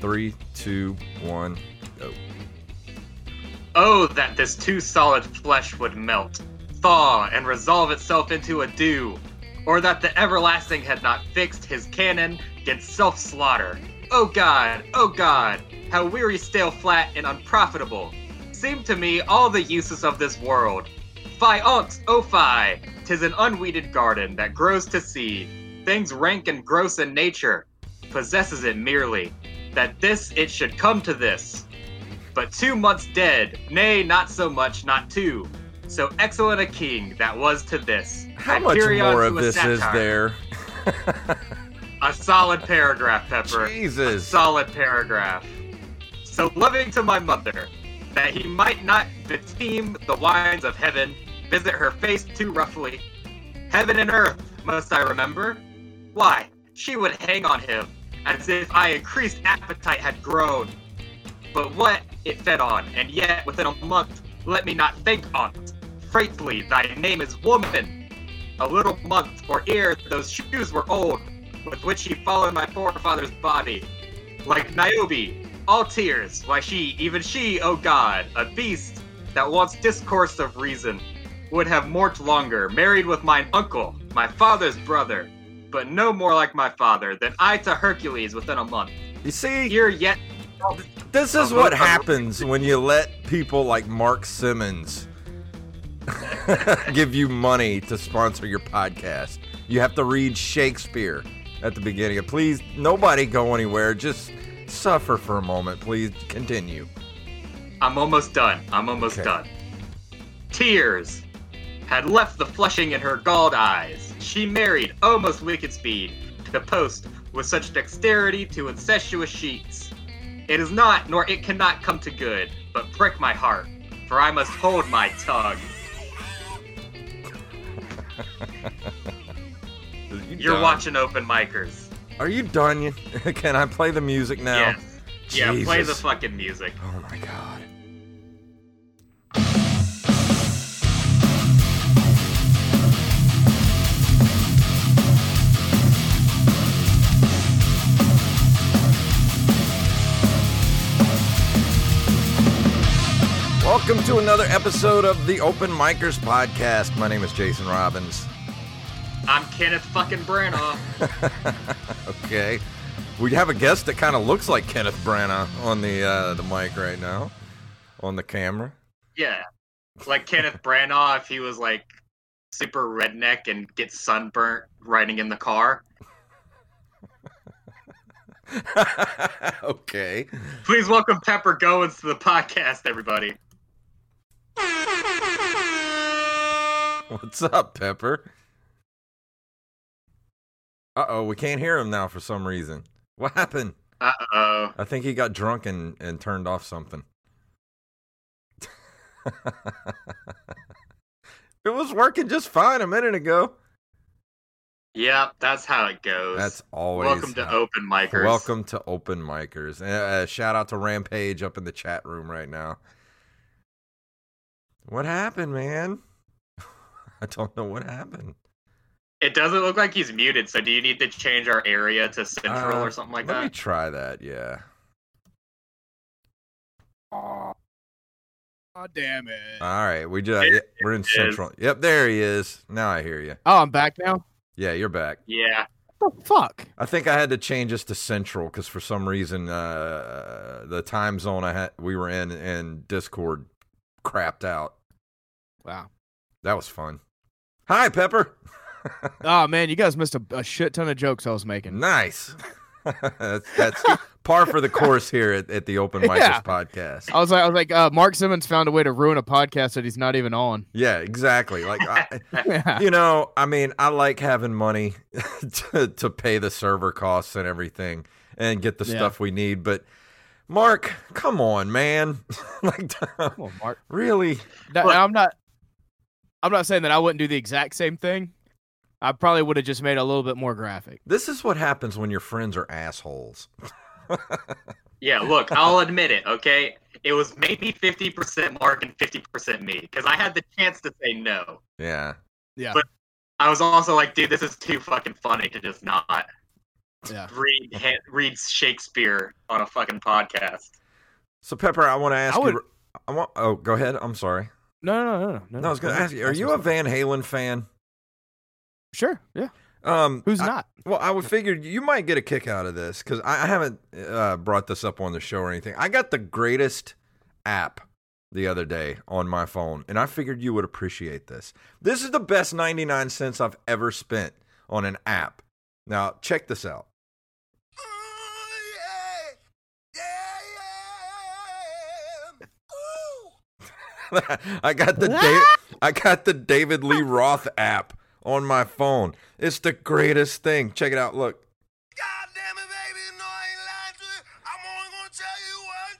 Three, two, one, go. Oh, that this too solid flesh would melt, thaw, and resolve itself into a dew, or that the everlasting had not fixed his canon against self slaughter. Oh God, oh God, how weary, stale, flat, and unprofitable seem to me all the uses of this world. Fie ont, oh fie, tis an unweeded garden that grows to seed, things rank and gross in nature, possesses it merely, that this it should come to this. But two months dead, nay, not so much, not two. So excellent a king that was to this. How much Hyperion more of a this is there? A solid paragraph, Pepper. Jesus. A solid paragraph. So loving to my mother, that he might not beteem the wines of heaven, visit her face too roughly. Heaven and earth, must I remember? Why, she would hang on him, as if I increased appetite had grown. But what it fed on, and yet within a month, let me not think on't. Frightfully, thy name is woman. A little month, or ere those shoes were old, with which she followed my forefather's body. Like Niobe, all tears, why she, even she, O God, a beast that wants discourse of reason, would have morte longer, married with mine uncle, my father's brother, but no more like my father than I to Hercules within a month. You see, Here yet this is what happens when you let people like Mark Simmons give you money to sponsor your podcast. You have to read Shakespeare at the beginning. Please, nobody go anywhere. Just suffer for a moment. Please continue. I'm almost done. I'm almost Okay. done. Tears had left the flushing in her galled eyes. She married, almost wicked speed, to the post with such dexterity to incestuous sheets. It is not, nor it cannot come to good, but prick my heart, for I must hold my tongue. You You're done? watching open micers. Are you done? Can I play the music now? Yes. Yeah, play the fucking music. Oh my god. Welcome to another episode of the Open Micers podcast. My name is Jason Robbins. I'm Kenneth fucking Branagh. Okay. We have a guest that kind of looks like Kenneth Branagh on the uh, the mic right now, on the camera. Yeah. Like Kenneth Branagh if he was like super redneck and gets sunburnt riding in the car. okay. Please welcome Pepper Goins to the podcast, everybody. What's up, Pepper? Uh oh, we can't hear him now for some reason. What happened? Uh oh. I think he got drunk and, and turned off something. it was working just fine a minute ago. Yep, that's how it goes. That's always Welcome to Open Micers. Welcome to Open Micers. Uh, uh, shout out to Rampage up in the chat room right now. What happened, man? I don't know what happened. It doesn't look like he's muted, so do you need to change our area to Central Uh, or something like that? Let me try that. Yeah. Oh, damn it. All right, we just There yeah, we're in it is. Central. Yep, there he is. Now I hear you. Oh, I'm back now? Yeah, you're back. Yeah. What the fuck? I think I had to change us to Central because for some reason uh, the time zone I had we were in in Discord crapped out. Wow. That was fun. Hi, Pepper. Oh, man, you guys missed a, a shit ton of jokes I was making. Nice. that's, that's par for the course here at, at the Open Micers Yeah. podcast. I was like, I was like, uh, Mark Simmons found a way to ruin a podcast that he's not even on. Yeah, exactly. Like, I, Yeah. you know, I mean, I like having money to, to pay the server costs and everything and get the Yeah. stuff we need. But, Mark, come on, man. like, Come on, Mark. really? That- Look. I'm not. I'm not saying that I wouldn't do the exact same thing. I probably would have just made it a little bit more graphic. This is what happens when your friends are assholes. Yeah, look, I'll admit it, okay? It was maybe 50% Mark and 50% me, because I had the chance to say no. Yeah. Yeah. But- I was also like, dude, this is too fucking funny to just not. Yeah. read ha- read Shakespeare on a fucking podcast. So Pepper, I want to ask I would- you. I want. Oh, go ahead. I'm sorry. No, no, no, no. no No, I was going to ask you. Are you a. Van Halen fan? Sure. Yeah. Um, Who's I- not? Well, I would figure you might get a kick out of this because I, I haven't uh, brought this up on the show or anything. I got the greatest app the other day on my phone, and I figured you would appreciate this. This is the best 99 cents I've ever spent on an app. Now, check this out. I got the da- I got the David Lee Roth app on my phone. It's the greatest thing. Check it out. Look. God damn it, baby, no, I ain't lying to you. I'm only gonna tell you one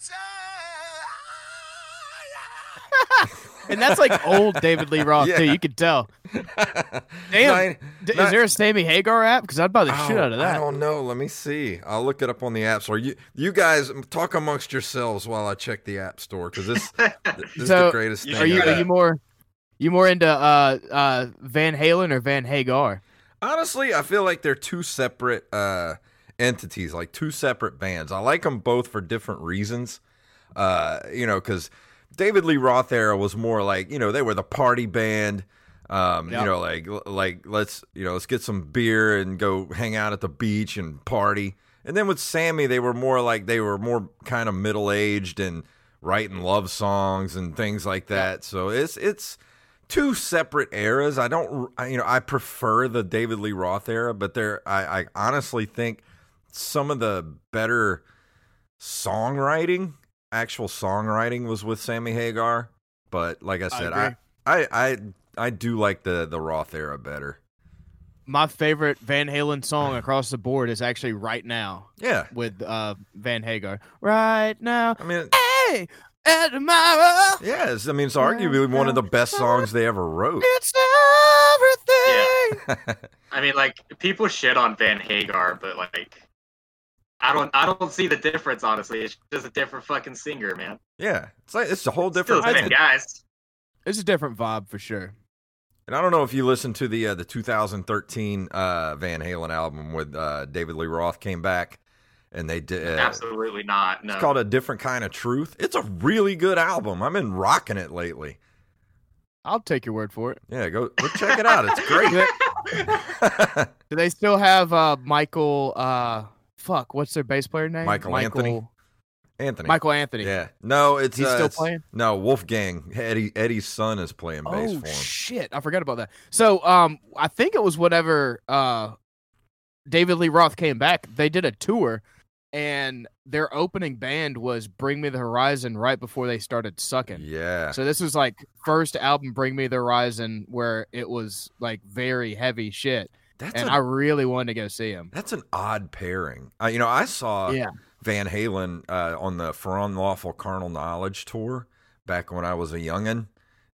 time. And that's like old David Lee Roth Yeah. too. You could tell. Damn. Nine- D- nine- is there a Sammy Hagar app? Because I'd buy the shit Oh, out of that. I don't know. Let me see. I'll look it up on the app store. You you guys talk amongst yourselves while I check the app store because this, this is the greatest thing. Are you are you more you more into uh uh Van Halen or Van Hagar? Honestly, I feel like they're two separate uh, entities, like two separate bands. I like them both for different reasons. Uh, you know, because David Lee Roth era was more like you know they were the party band. Um, Yeah. You know, like like let's you know let's get some beer and go hang out at the beach and party. And then with Sammy, they were more like they were more kind of middle aged and writing love songs and things like that. So it's it's two separate eras. I don't, I- you know, I prefer the David Lee Roth era, but there, I, I honestly think some of the better songwriting, actual songwriting, was with Sammy Hagar. But like I said, I, agree. I, I, I do like the the Roth era better. My favorite Van Halen song across the board is actually "Right Now" Yeah, with uh Van Hagar. Right now, I mean, hey, and tomorrow, yes, I mean it's arguably one of the best songs they ever wrote. it's everything. I mean, like people shit on Van Hagar, but like, I don't, I don't see the difference. Honestly, it's just a different fucking singer, man. yeah, it's like it's a whole Still different. the same guys. It's a different vibe for sure. And I don't know if you listened to the uh, the 2013 uh, Van Halen album with uh, David Lee Roth came back, and they did. Uh, Absolutely not. No. It's called a different kind of truth. It's a really good album. I've been rocking it lately. I'll take your word for it. Yeah, go go check it out. It's great. Do they still have uh Michael? uh Fuck, what's their bass player name? Michael Anthony? Anthony. Michael Anthony. Yeah. No, it's He's uh, still it's- playing? No, Wolfgang. Eddie Eddie's son is playing bass Oh for him. shit! I forgot about that. So, um, I think it was whatever. Uh, David Lee Roth came back. They did a tour, and their opening band was "Bring Me the Horizon" right before they started sucking. Yeah. So this was like first album "Bring Me the Horizon" where it was like very heavy shit, That's and a, I really wanted to go see him. that's an odd pairing. Uh, you know, I saw Yeah. Van Halen uh, on the For Unlawful Carnal Knowledge tour back when I was a youngin.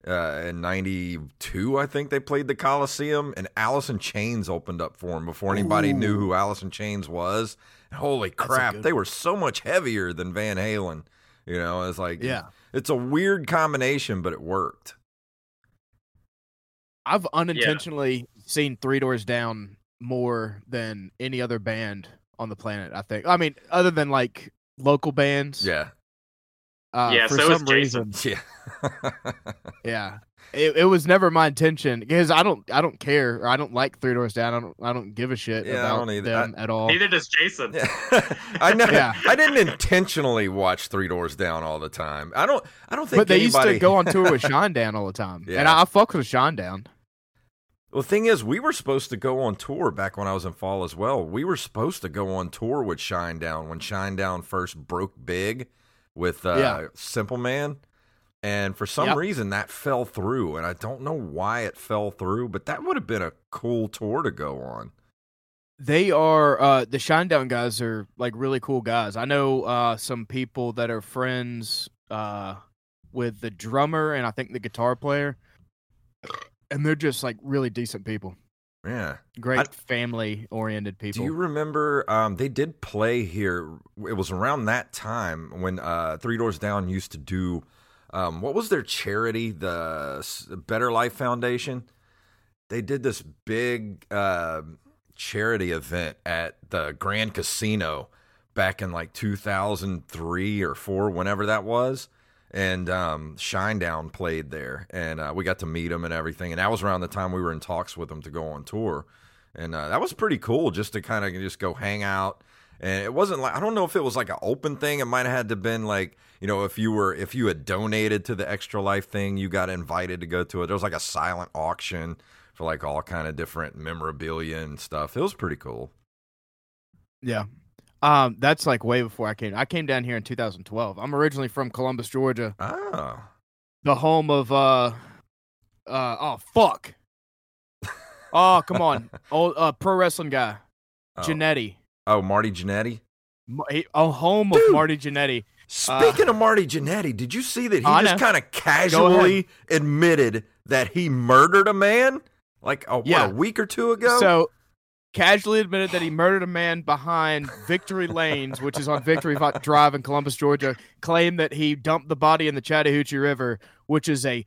Uh, in '92, I think they played the Coliseum, and Alice in Chains opened up for him before anybody Ooh. knew who Alice in Chains was. Holy crap, good they were so much heavier than Van Halen. You know, it's like Yeah. it's a weird combination, but it worked. I've unintentionally seen Three Doors Down more than any other band on the planet. I think. I mean, other than like local bands. Yeah, Uh, Yeah, For so is some Jason. reason, yeah. yeah. It, it was never my intention because I don't I don't care or I don't like Three Doors Down. I don't I don't give a shit Yeah, I about don't either. them at all. Neither does Jason. Yeah. I know. Yeah. I didn't intentionally watch Three Doors Down all the time. I don't. I don't think. But they anybody... used to go on tour with Shinedown all the time, and I, I fuck with Shinedown. Well, the thing is, we were supposed to go on tour back when I was in fall as well. We were supposed to go on tour with Shinedown when Shinedown first broke big with uh, Yeah. Simple Man. And for some Yep. reason, that fell through. And I don't know why it fell through, but that would have been a cool tour to go on. They are uh the Shinedown guys are like really cool guys. I know uh some people that are friends uh with the drummer and I think the guitar player. And they're just like really decent people. Yeah. Great family oriented people. Do you remember? Um, they did play here. It was around that time when uh, Three Doors Down used to do. Um, what was their charity? The Better Life Foundation. They did this big uh, charity event at the Grand Casino back in like 2003 or 4 whenever that was and um, Shinedown played there, and uh, we got to meet him and everything. And that was around the time we were in talks with him to go on tour, and uh, that was pretty cool just to kind of just go hang out. And it wasn't like I don't know if it was like an open thing. It might have had to been like you know if you were if you had donated to the Extra Life thing, you got invited to go to it. There was like a silent auction for like all kind of different memorabilia and stuff. It was pretty cool. Yeah. Um, that's like way before I came. I came down here in 2012. I'm originally from Columbus, Georgia, Oh, the home of uh, uh, oh fuck, oh come on, old uh, pro wrestling guy, oh. Jannetty, oh Marty Jannetty. Ma- he- oh home Dude. of Marty Jannetty. Speaking of Marty Jannetty, did you see that he I just kind of casually admitted that he murdered a man like a, what, Yeah. a week or two ago? So casually admitted that he murdered a man behind Victory Lanes, which is on Victory Drive in Columbus, Georgia. Claimed that he dumped the body in the Chattahoochee River, which is a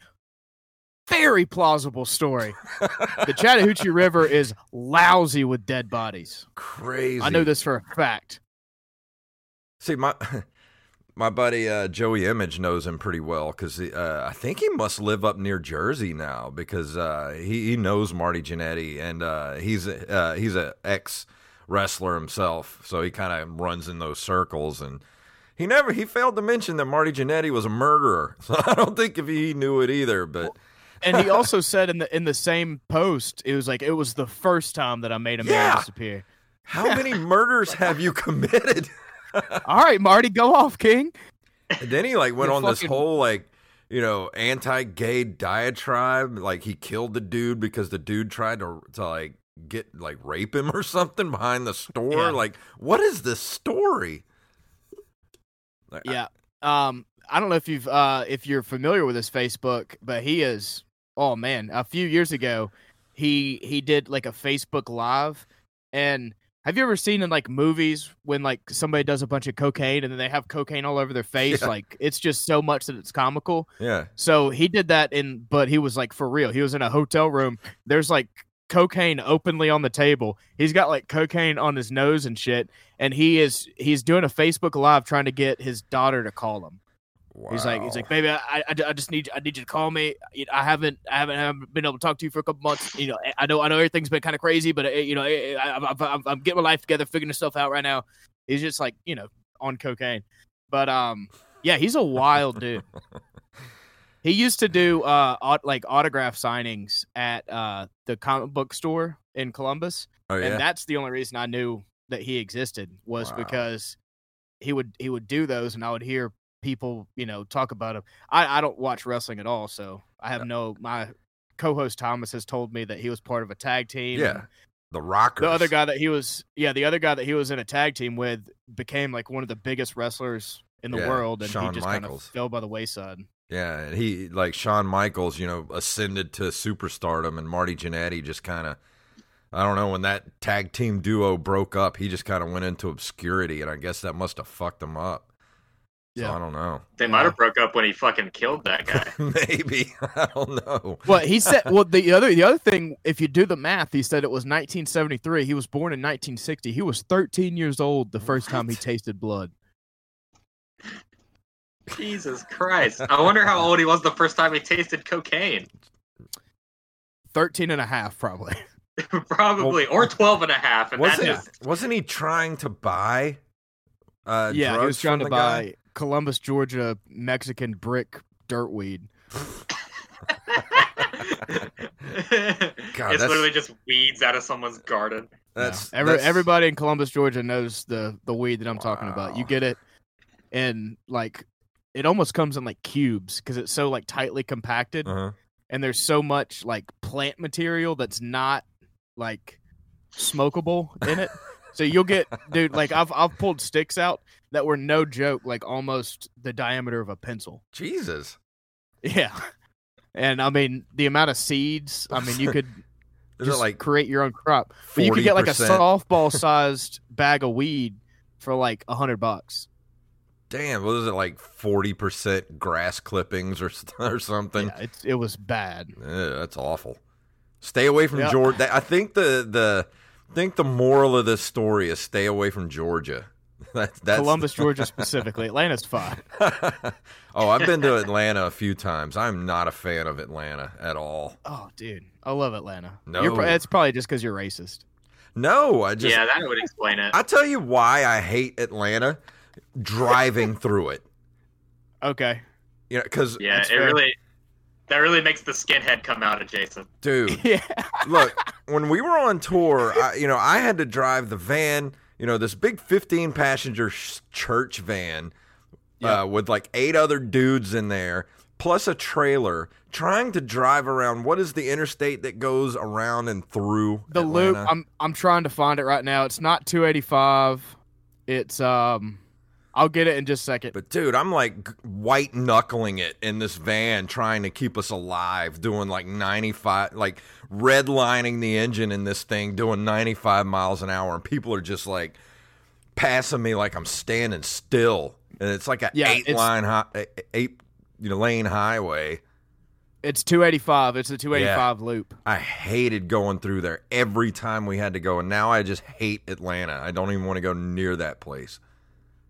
very plausible story. The Chattahoochee River is lousy with dead bodies. Crazy. I know this for a fact. See, my my buddy uh, Joey Image knows him pretty well because uh, I think he must live up near Jersey now because uh, he he knows Marty Jannetty and uh, he's a- uh, he's a ex wrestler himself, so he kind of runs in those circles and. He never he failed to mention that Marty Jannetty was a murderer. So I don't think if he knew it either, but And he also said in the in the same post, it was like it was the first time that I made a man Yeah. disappear. how many murders have you committed? All right, Marty, go off, King. And then he like went You on this whole like you know anti-gay diatribe. Like he killed the dude because the dude tried to to like get like rape him or something behind the store. Yeah. Like what is this story? Like, I- Yeah. Um, I don't know if you've uh if you're familiar with his Facebook, but he is oh man, a few years ago he he did like a Facebook live and have you ever seen in like movies when like somebody does a bunch of cocaine and then they have cocaine all over their face? Yeah. Like it's just so much that it's comical. yeah. So he did that in, but he was like for real. He was in a hotel room. There's like cocaine openly on the table. He's got like cocaine on his nose and shit. And he is he's doing a Facebook live trying to get his daughter to call him. He's like he's like baby, I, I, I just need I need you to call me. You know, I haven't I haven't, haven't been able to talk to you for a couple months. You know I know I know everything's been kind of crazy, but uh, you know I, I, I, I'm, I'm getting my life together, figuring stuff out right now. He's just like you know on cocaine, but um yeah he's a wild dude. He used to do uh aut- like autograph signings at uh the comic book store in Columbus, oh yeah. and that's the only reason I knew that he existed was Wow. because he would he would do those, and I would hear people you know talk about him. I I don't watch wrestling at all, so I have no my co-host Thomas has told me that he was part of a tag team. yeah. The Rockers. The other guy that he was, yeah, the other guy that he was in a tag team with became like one of the biggest wrestlers in the Yeah, world, and Shawn he just kind of fell by the wayside. Yeah, and he like Shawn Michaels, you know, ascended to superstardom, and Marty Jannetty just kind of, I don't know, when that tag team duo broke up, he just kind of went into obscurity, and I guess that must have fucked him up. So Yeah. I don't know. They might have broke up when he fucking killed that guy. Maybe I don't know. Well, he said. Well, the other the other thing, if you do the math, he said it was 1973. He was born in 1960. He was 13 years old the first time he tasted blood. Jesus Christ. I wonder how old he was the first time he tasted cocaine. 13 and a half, probably. Probably. or 12 and a half. And Wasn't is wasn't he trying to buy? Uh, yeah, he was trying to buy. guy? Buy Columbus, Georgia Mexican brick dirtweed. God, it's that's- literally just weeds out of someone's garden. That's, Every, that's- everybody in Columbus, Georgia knows the the weed that I'm talking about. You get it, and like it almost comes in like cubes because it's so like tightly compacted, Uh-huh. and there's so much like plant material that's not like smokable in it. so you'll get, dude. Like I've I've pulled sticks out that were no joke, like almost the diameter of a pencil. Jesus. Yeah. And I mean, the amount of seeds, I mean, you could just like create your own crop. But you could get like a softball sized bag of weed for like a hundred bucks. Damn, what is it like? Forty percent grass clippings or or something. Yeah, it's, it was bad. Yeah, that's awful. Stay away from Yeah. Georgia. I think the the think the moral of this story is stay away from Georgia. That's that's Columbus, Georgia specifically. Atlanta's fine. oh, I've been to Atlanta a few times. I'm not a fan of Atlanta at all. Oh, dude, I love Atlanta. No. You're, pro- it's probably just because you're racist. No, I just yeah, that would explain it. I tell you why I hate Atlanta. Driving through it, Okay. you know, because yeah, That's it fair. really that really makes the skinhead come out of Jason. dude, Yeah. look, when we were on tour, I, you know, I had to drive the van, you know, this big 15 passenger sh- church van uh, with like eight other dudes in there, plus a trailer, trying to drive around. What is the interstate that goes around and through The loop. I'm I'm trying to find it right now. It's not 285. It's um. I'll get it in just a second. But dude, I'm like white knuckling it in this van, trying to keep us alive, doing like 95, like redlining the engine in this thing, doing 95 miles an hour, and people are just like passing me like I'm standing still, and it's like a Yeah, eight line, hi- eh, eight you know lane highway. It's 285. It's the 285 loop. I hated going through there every time we had to go, and now I just hate Atlanta. I don't even want to go near that place.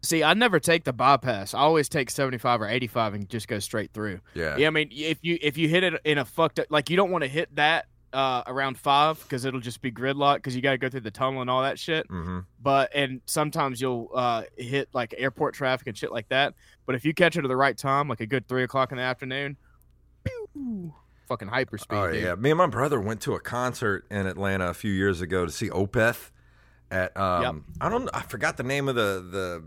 See, I never take the bypass. I always take 75 or 85 and just go straight through. Yeah, Yeah, I mean, if you if you hit it in a fucked up, like you don't want to hit that uh, around five because it'll just be gridlock because you got to go through the tunnel and all that shit. hmm But and sometimes you'll uh, hit like airport traffic and shit like that. But if you catch it at the right time, like a good three o'clock in the afternoon, pew, fucking hyperspeed. Oh dude. yeah, me and my brother went to a concert in Atlanta a few years ago to see Opeth at um Yep. I don't I forgot the name of the the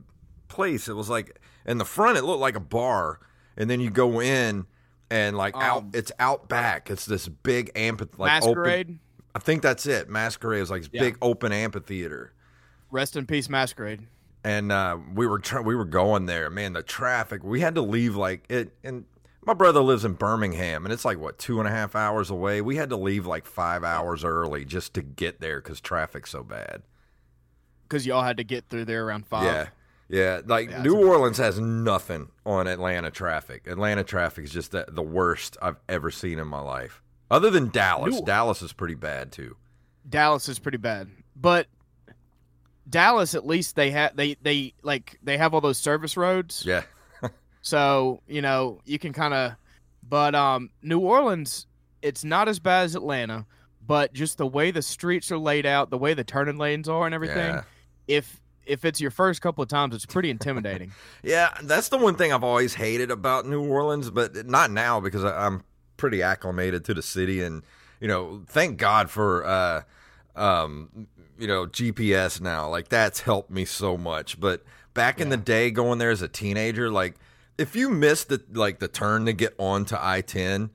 place. It was like in the front it looked like a bar and then you go in and like out Um, it's out back. It's this big amphitheater like open I think that's it. Masquerade is like this Yeah. big open amphitheater. Rest in peace, Masquerade. and uh, we were try- we were going there. Man, the traffic. We had to leave like it. And my brother lives in Birmingham, and it's like what two and a half hours away. We had to leave like five hours early just to get there because traffic's so bad. Because y'all had to get through there around five. Yeah, yeah. Like Yeah, New Orleans has nothing on Atlanta traffic. Atlanta traffic is just the, the worst I've ever seen in my life. Other than Dallas, New- Dallas is pretty bad too. Dallas is pretty bad, but Dallas at least they have they they like they have all those service roads. Yeah, So you know you can kind of, but um, New Orleans, it's not as bad as Atlanta, but just the way the streets are laid out, the way the turning lanes are, and everything. Yeah. If if it's your first couple of times, it's pretty intimidating. Yeah, that's the one thing I've always hated about New Orleans, but not now because I, I'm pretty acclimated to the city, and you know, thank God for uh, um, you know GPS now. Like that's helped me so much. But back in the day, going there as a teenager, like if you missed the like the turn to get onto I-10,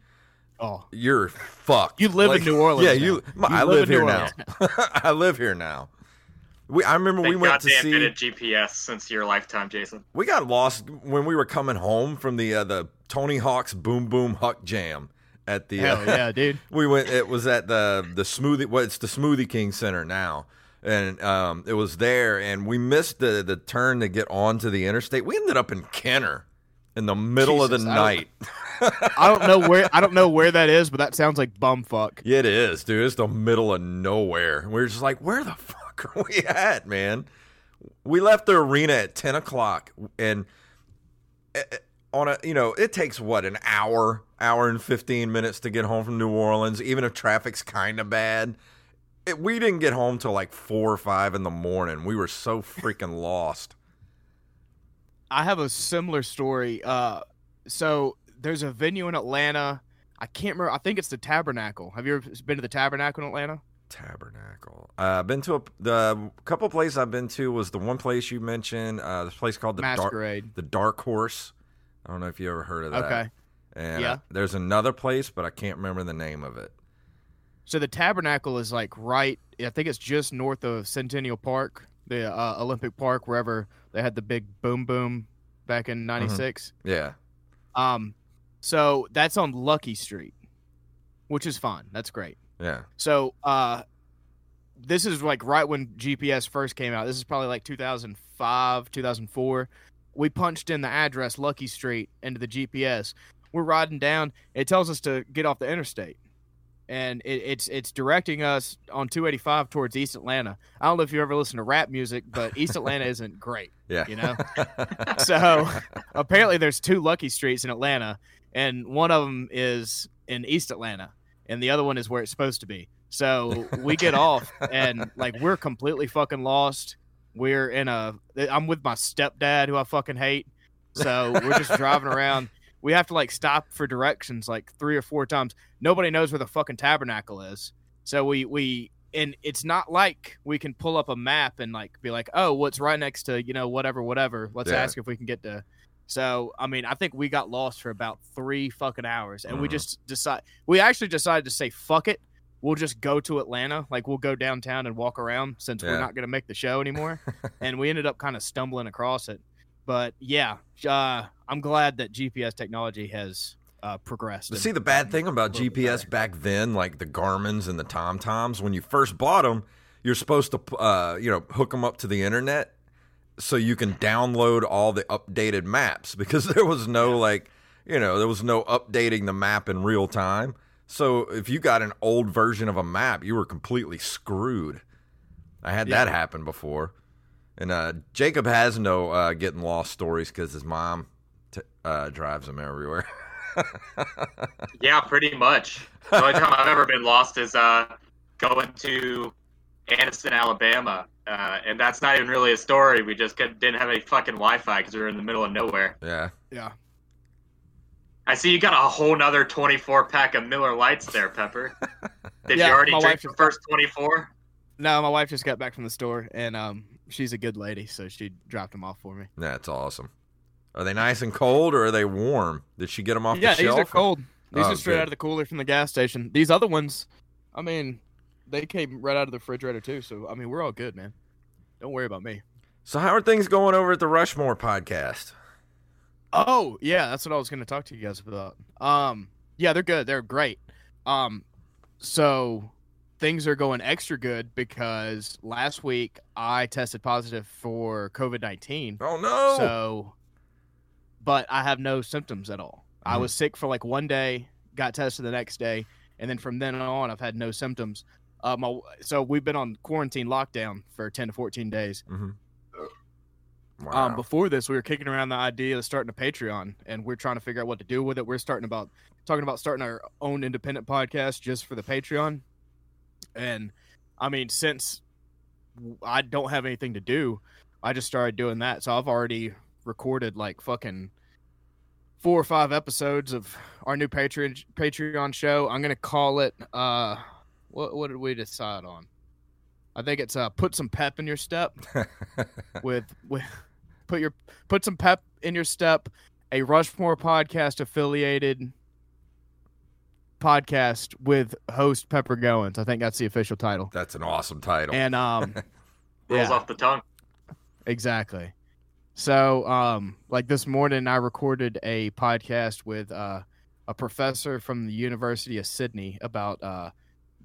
oh, you're fucked. You live in New Orleans Yeah, you. You I live live, here now. I live here now. We. I remember Thank we went God to they see. invented GPS since your lifetime, Jason. We got lost when we were coming home from the uh, the Tony Hawk's Boom Boom Huck Jam at the. hell uh, yeah, dude. we went. It was at the the smoothie. Well, it's the Smoothie King Center now, and um, it was there, and we missed the the turn to get onto the interstate. We ended up in Kenner in the middle of the Jesus, I don't- night. I don't know where I don't know where that is, but that sounds like bumfuck. It is, dude. It's the middle of nowhere. We We're just like, where the fuck are we at, man? We left the arena at ten o'clock, and eh, eh, on a, you know, it takes what an hour, hour and fifteen minutes to get home from New Orleans, even if traffic's kind of bad. It, we didn't get home till like four or five in the morning. We were so freaking lost. I have a similar story. Uh, so there's a venue in Atlanta. I can't remember. I think it's the Tabernacle. Have you ever been to the Tabernacle in Atlanta? Tabernacle. Uh, I've been to a the couple places I've been to was the one place you mentioned. Uh, this place called the Dark Masquerade. the Dark Horse. I don't know if you ever heard of that. Okay. And Yeah. uh, there's another place, but I can't remember the name of it. So the Tabernacle is like right. I think it's just north of Centennial Park, the uh, Olympic Park, wherever they had the big boom boom back in '96. Yeah. Um, so that's on Lucky Street, which is fine. That's great. Yeah. So uh, this is like right when GPS first came out. This is probably like 2005, 2004. We punched in the address Lucky Street into the GPS. We're riding down. It tells us to get off the interstate. and it, it's it's directing us on 285 towards East Atlanta. I don't know if you ever listen to rap music, but East Atlanta isn't great. Yeah. You know? So apparently, there's two lucky streets in Atlanta, and one of them is in East Atlanta, and the other one is where it's supposed to be. So we get off, and like we're completely fucking lost. We're in a. I'm with my stepdad, who I fucking hate. So we're just driving around. We have to like stop for directions like three or four times. Nobody knows where the fucking tabernacle is. So we we and it's not like we can pull up a map and like be like, oh, what's right next to you know whatever whatever. Let's Yeah. ask if we can get to. So I mean, I think we got lost for about three fucking hours, and we Mhm. just decide. We actually decided to say fuck it. We'll just go to Atlanta. Like we'll go downtown and walk around since Yeah. we're not gonna make the show anymore. and we ended up kind of stumbling across it. But yeah, uh, I'm glad that GPS technology has uh, progressed. But see, the bad thing about a little bit GPS better. back then, like the Garmin's and the Tom Toms, when you first bought them, you're supposed to, uh, you know, hook them up to the internet so you can download all the updated maps because there was no like, you know, there was no updating the map in real time. So if you got an old version of a map, you were completely screwed. I had that happen before. And uh, Jacob has no uh, getting lost stories because his mom t- uh, drives him everywhere. Yeah, pretty much. The only time I've ever been lost is uh, going to Anniston, Alabama, uh, and that's not even really a story. We just could, didn't have any fucking Wi-Fi because we were in the middle of nowhere. yeah. Yeah. I see you got a whole nother 24 pack of Miller Lites there, Pepper. Did Yeah, you already my drink wife the first 24? No, my wife just got back from the store, and um, she's a good lady, so she dropped them off for me. That's awesome. Are they nice and cold or are they warm? Did she get them off yeah, the these shelf? are cold. These Oh, are straight good. out of the cooler from the gas station. These other ones, I mean, they came right out of the refrigerator too. So I mean, we're all good, man. Don't worry about me. So how are things going over at the Rushmore podcast? Oh yeah, that's what I was going to talk to you guys about. Um, yeah, they're good. They're great. Um, so things are going extra good because last week I tested positive for COVID nineteen. Oh no! So, but I have no symptoms at all. I Mhm. was sick for like one day, got tested the next day, and then from then on, I've had no symptoms. Uh, my, so we've been on quarantine lockdown for ten to fourteen days. Mhm. Wow. Um, before this, we were kicking around the idea of starting a Patreon, and we're trying to figure out what to do with it. We're starting about talking about starting our own independent podcast just for the Patreon. And I mean, since I don't have anything to do, I just started doing that. So I've already recorded like fucking four or five episodes of our new Patreon Patreon show. I'm gonna call it. uh What what did we decide on? I think it's uh put some pep in your step with with put your put some pep in your step a rushmore podcast affiliated podcast with host pepper goins i think that's the official title That's an awesome title. and um Rolls Yeah. off the tongue. exactly so um like this morning i recorded a podcast with uh a professor from the university of sydney about uh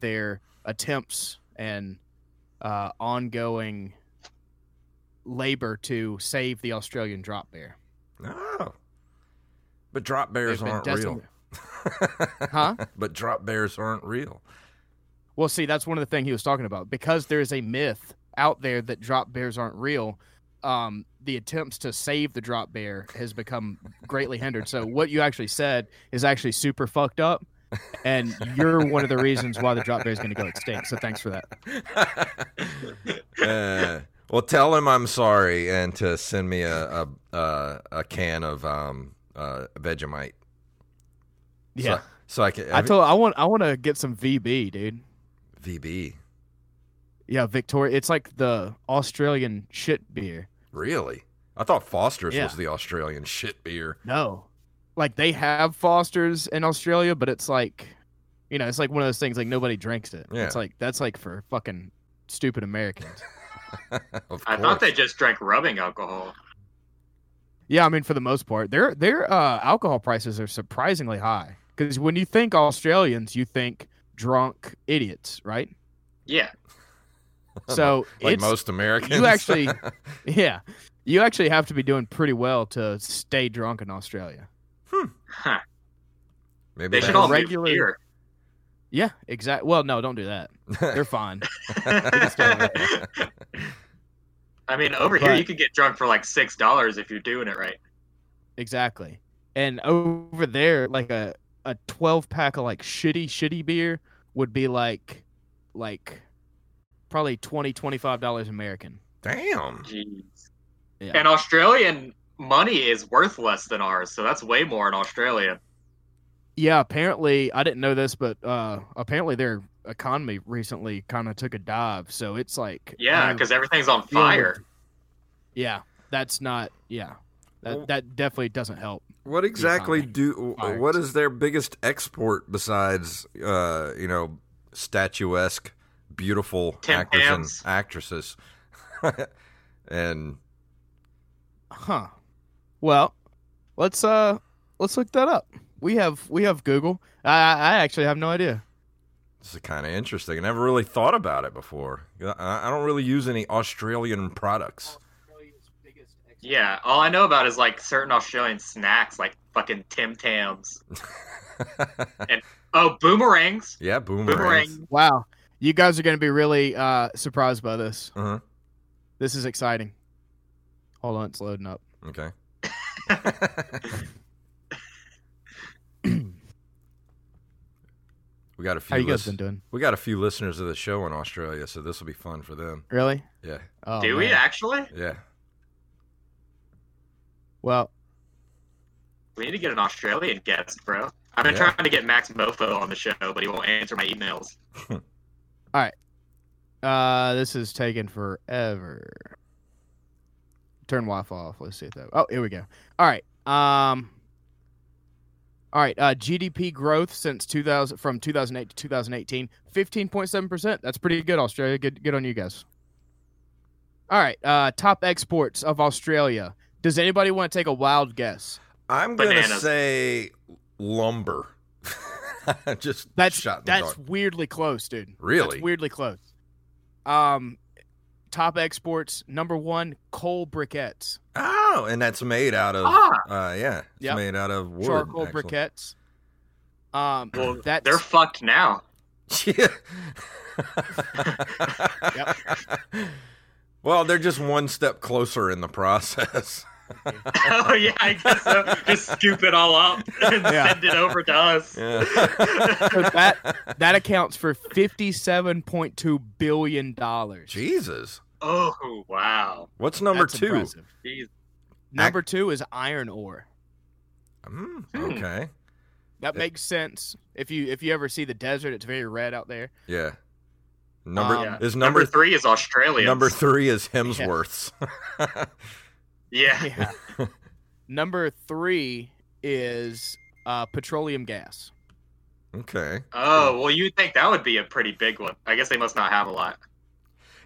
their attempts and uh ongoing labor to save the australian drop bear oh. But drop bears aren't real. Huh? But drop bears aren't real. Well, see, that's one of the things he was talking about because there is a myth out there that drop bears aren't real. Um, the attempts to save the drop bear has become greatly hindered. So what you actually said is actually super fucked up, and you're one of the reasons why the drop bear is going to go extinct. So thanks for that. Uh, well, tell him I'm sorry and to send me a a, a, a can of um, uh, Vegemite. Yeah, So, so I can. I told I want I want to get some VB, dude. VB. Yeah, Victoria. It's like the Australian shit beer. Really? I thought Foster's Yeah. was the Australian shit beer. No, like they have Fosters in Australia, but it's like, you know, it's like one of those things like nobody drinks it. Yeah. It's like that's like for fucking stupid Americans. I thought they just drank rubbing alcohol. yeah, I mean for the most part, their their uh, alcohol prices are surprisingly high because when you think Australians, you think drunk idiots, right? Yeah. So like it's, most Americans. you actually, yeah, you actually have to be doing pretty well to stay drunk in Australia. Huh. maybe They should all regular- regular... Yeah, exactly. Well, no, don't do that. They're fine. I mean, over here you could get drunk for like six dollars if you're doing it right. exactly. And over there, like a a twelve pack of like shitty shitty beer would be like like probably 20 25 dollars American. Damn. Jeez. Yeah. And Australian money is worth less than ours, so that's way more in Australia. Yeah, apparently I didn't know this, but uh apparently their economy recently kind of took a dive. So it's like Yeah, because everything's on fire. yeah, that's not yeah. That Well- that definitely doesn't help. What exactly do? Fires. What is their biggest export besides, uh, you know, statuesque, beautiful Tim actors Tams. and actresses? and Huh. Well, let's uh let's look that up. We have we have Google. I I actually have no idea. this is kind of interesting. I never really thought about it before. I, I don't really use any Australian products. Yeah, all I know about is like certain Australian snacks, like fucking Tim Tams. And oh, boomerangs. yeah, boomerangs. Boomerang. Wow. You guys are going to be really uh surprised by this. Uh-huh. This is exciting. Hold on, it's loading up. Okay. We got a few. How you guys lis- been doing? we got a few listeners of the show in Australia, so this will be fun for them. Really? Yeah, Oh, Do we actually? yeah. Well, We need to get an Australian guest, bro. I've been Yeah. trying to get Max Mofo on the show, but he won't answer my emails. All right. Uh this is taking forever. Turn Wi-Fi off. Let's see if that. Oh, here we go. All right. Um All right, uh, GDP growth since 2000 from 2008 to 2018, 15.7%. That's pretty good, Australia. Good good on you guys. All right, uh, top exports of Australia. Does anybody want to take a wild guess? I'm gonna Bananas. say lumber. Just That's shot in the that's dark. weirdly close, dude. Really? That's weirdly close. Um, top exports number one, coal briquettes, Oh, and that's made out of. Ah. Uh, yeah, it's Yep. made out of wood. charcoal actually. briquettes. Um, Well, that's they're fucked now. Yeah. Well, they're just one step closer in the process. oh yeah, I guess so. Just scoop it all up and Yeah. send it over to us. Yeah. so that that accounts for fifty-seven point two billion dollars. Jesus. Oh wow. What's number That's two? impressive. Jeez. Number two is iron ore. Mm, okay. That Yeah. makes sense. If you if you ever see the desert, it's very red out there. Yeah. Number Um, is Number, number three is Australia. number three is Hemsworth's. Yeah. Yeah. Number three is uh, petroleum gas. okay. Oh well, you'd think that would be a pretty big one. I guess they must not have a lot.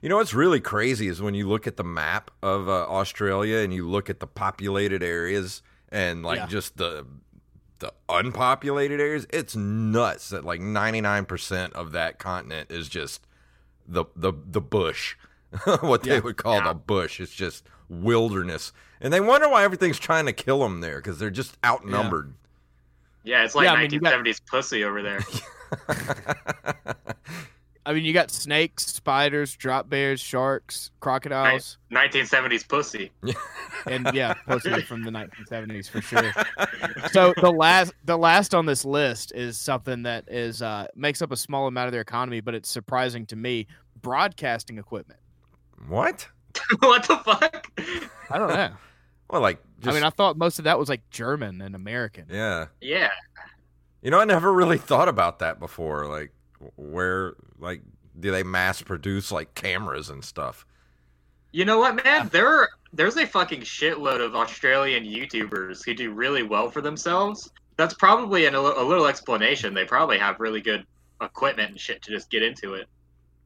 You know what's really crazy is when you look at the map of uh, Australia and you look at the populated areas and like Yeah. just the the unpopulated areas. It's nuts that like ninety nine percent of that continent is just the the the bush, what they would call Yeah. the bush. It's just wilderness, and they wonder why everything's trying to kill them there because they're just outnumbered. Yeah, it's like Yeah, I mean, got- 1970s pussy over there. I mean, you got snakes, spiders, drop bears, sharks, crocodiles, 1970s pussy. and yeah, mostly from the 1970s for sure. So the last the last on this list is something that is uh, makes up a small amount of their economy, but it's surprising to me. Broadcasting equipment. what? what the fuck? I don't know. Well, like just I mean, I thought most of that was like German and American. yeah. Yeah. You know, I never really thought about that before. Like, where, like, do they mass produce like cameras and stuff? You know what, man? There there's a fucking shitload of Australian YouTubers who do really well for themselves. That's probably an, a little explanation. They probably have really good equipment and shit to just get into it.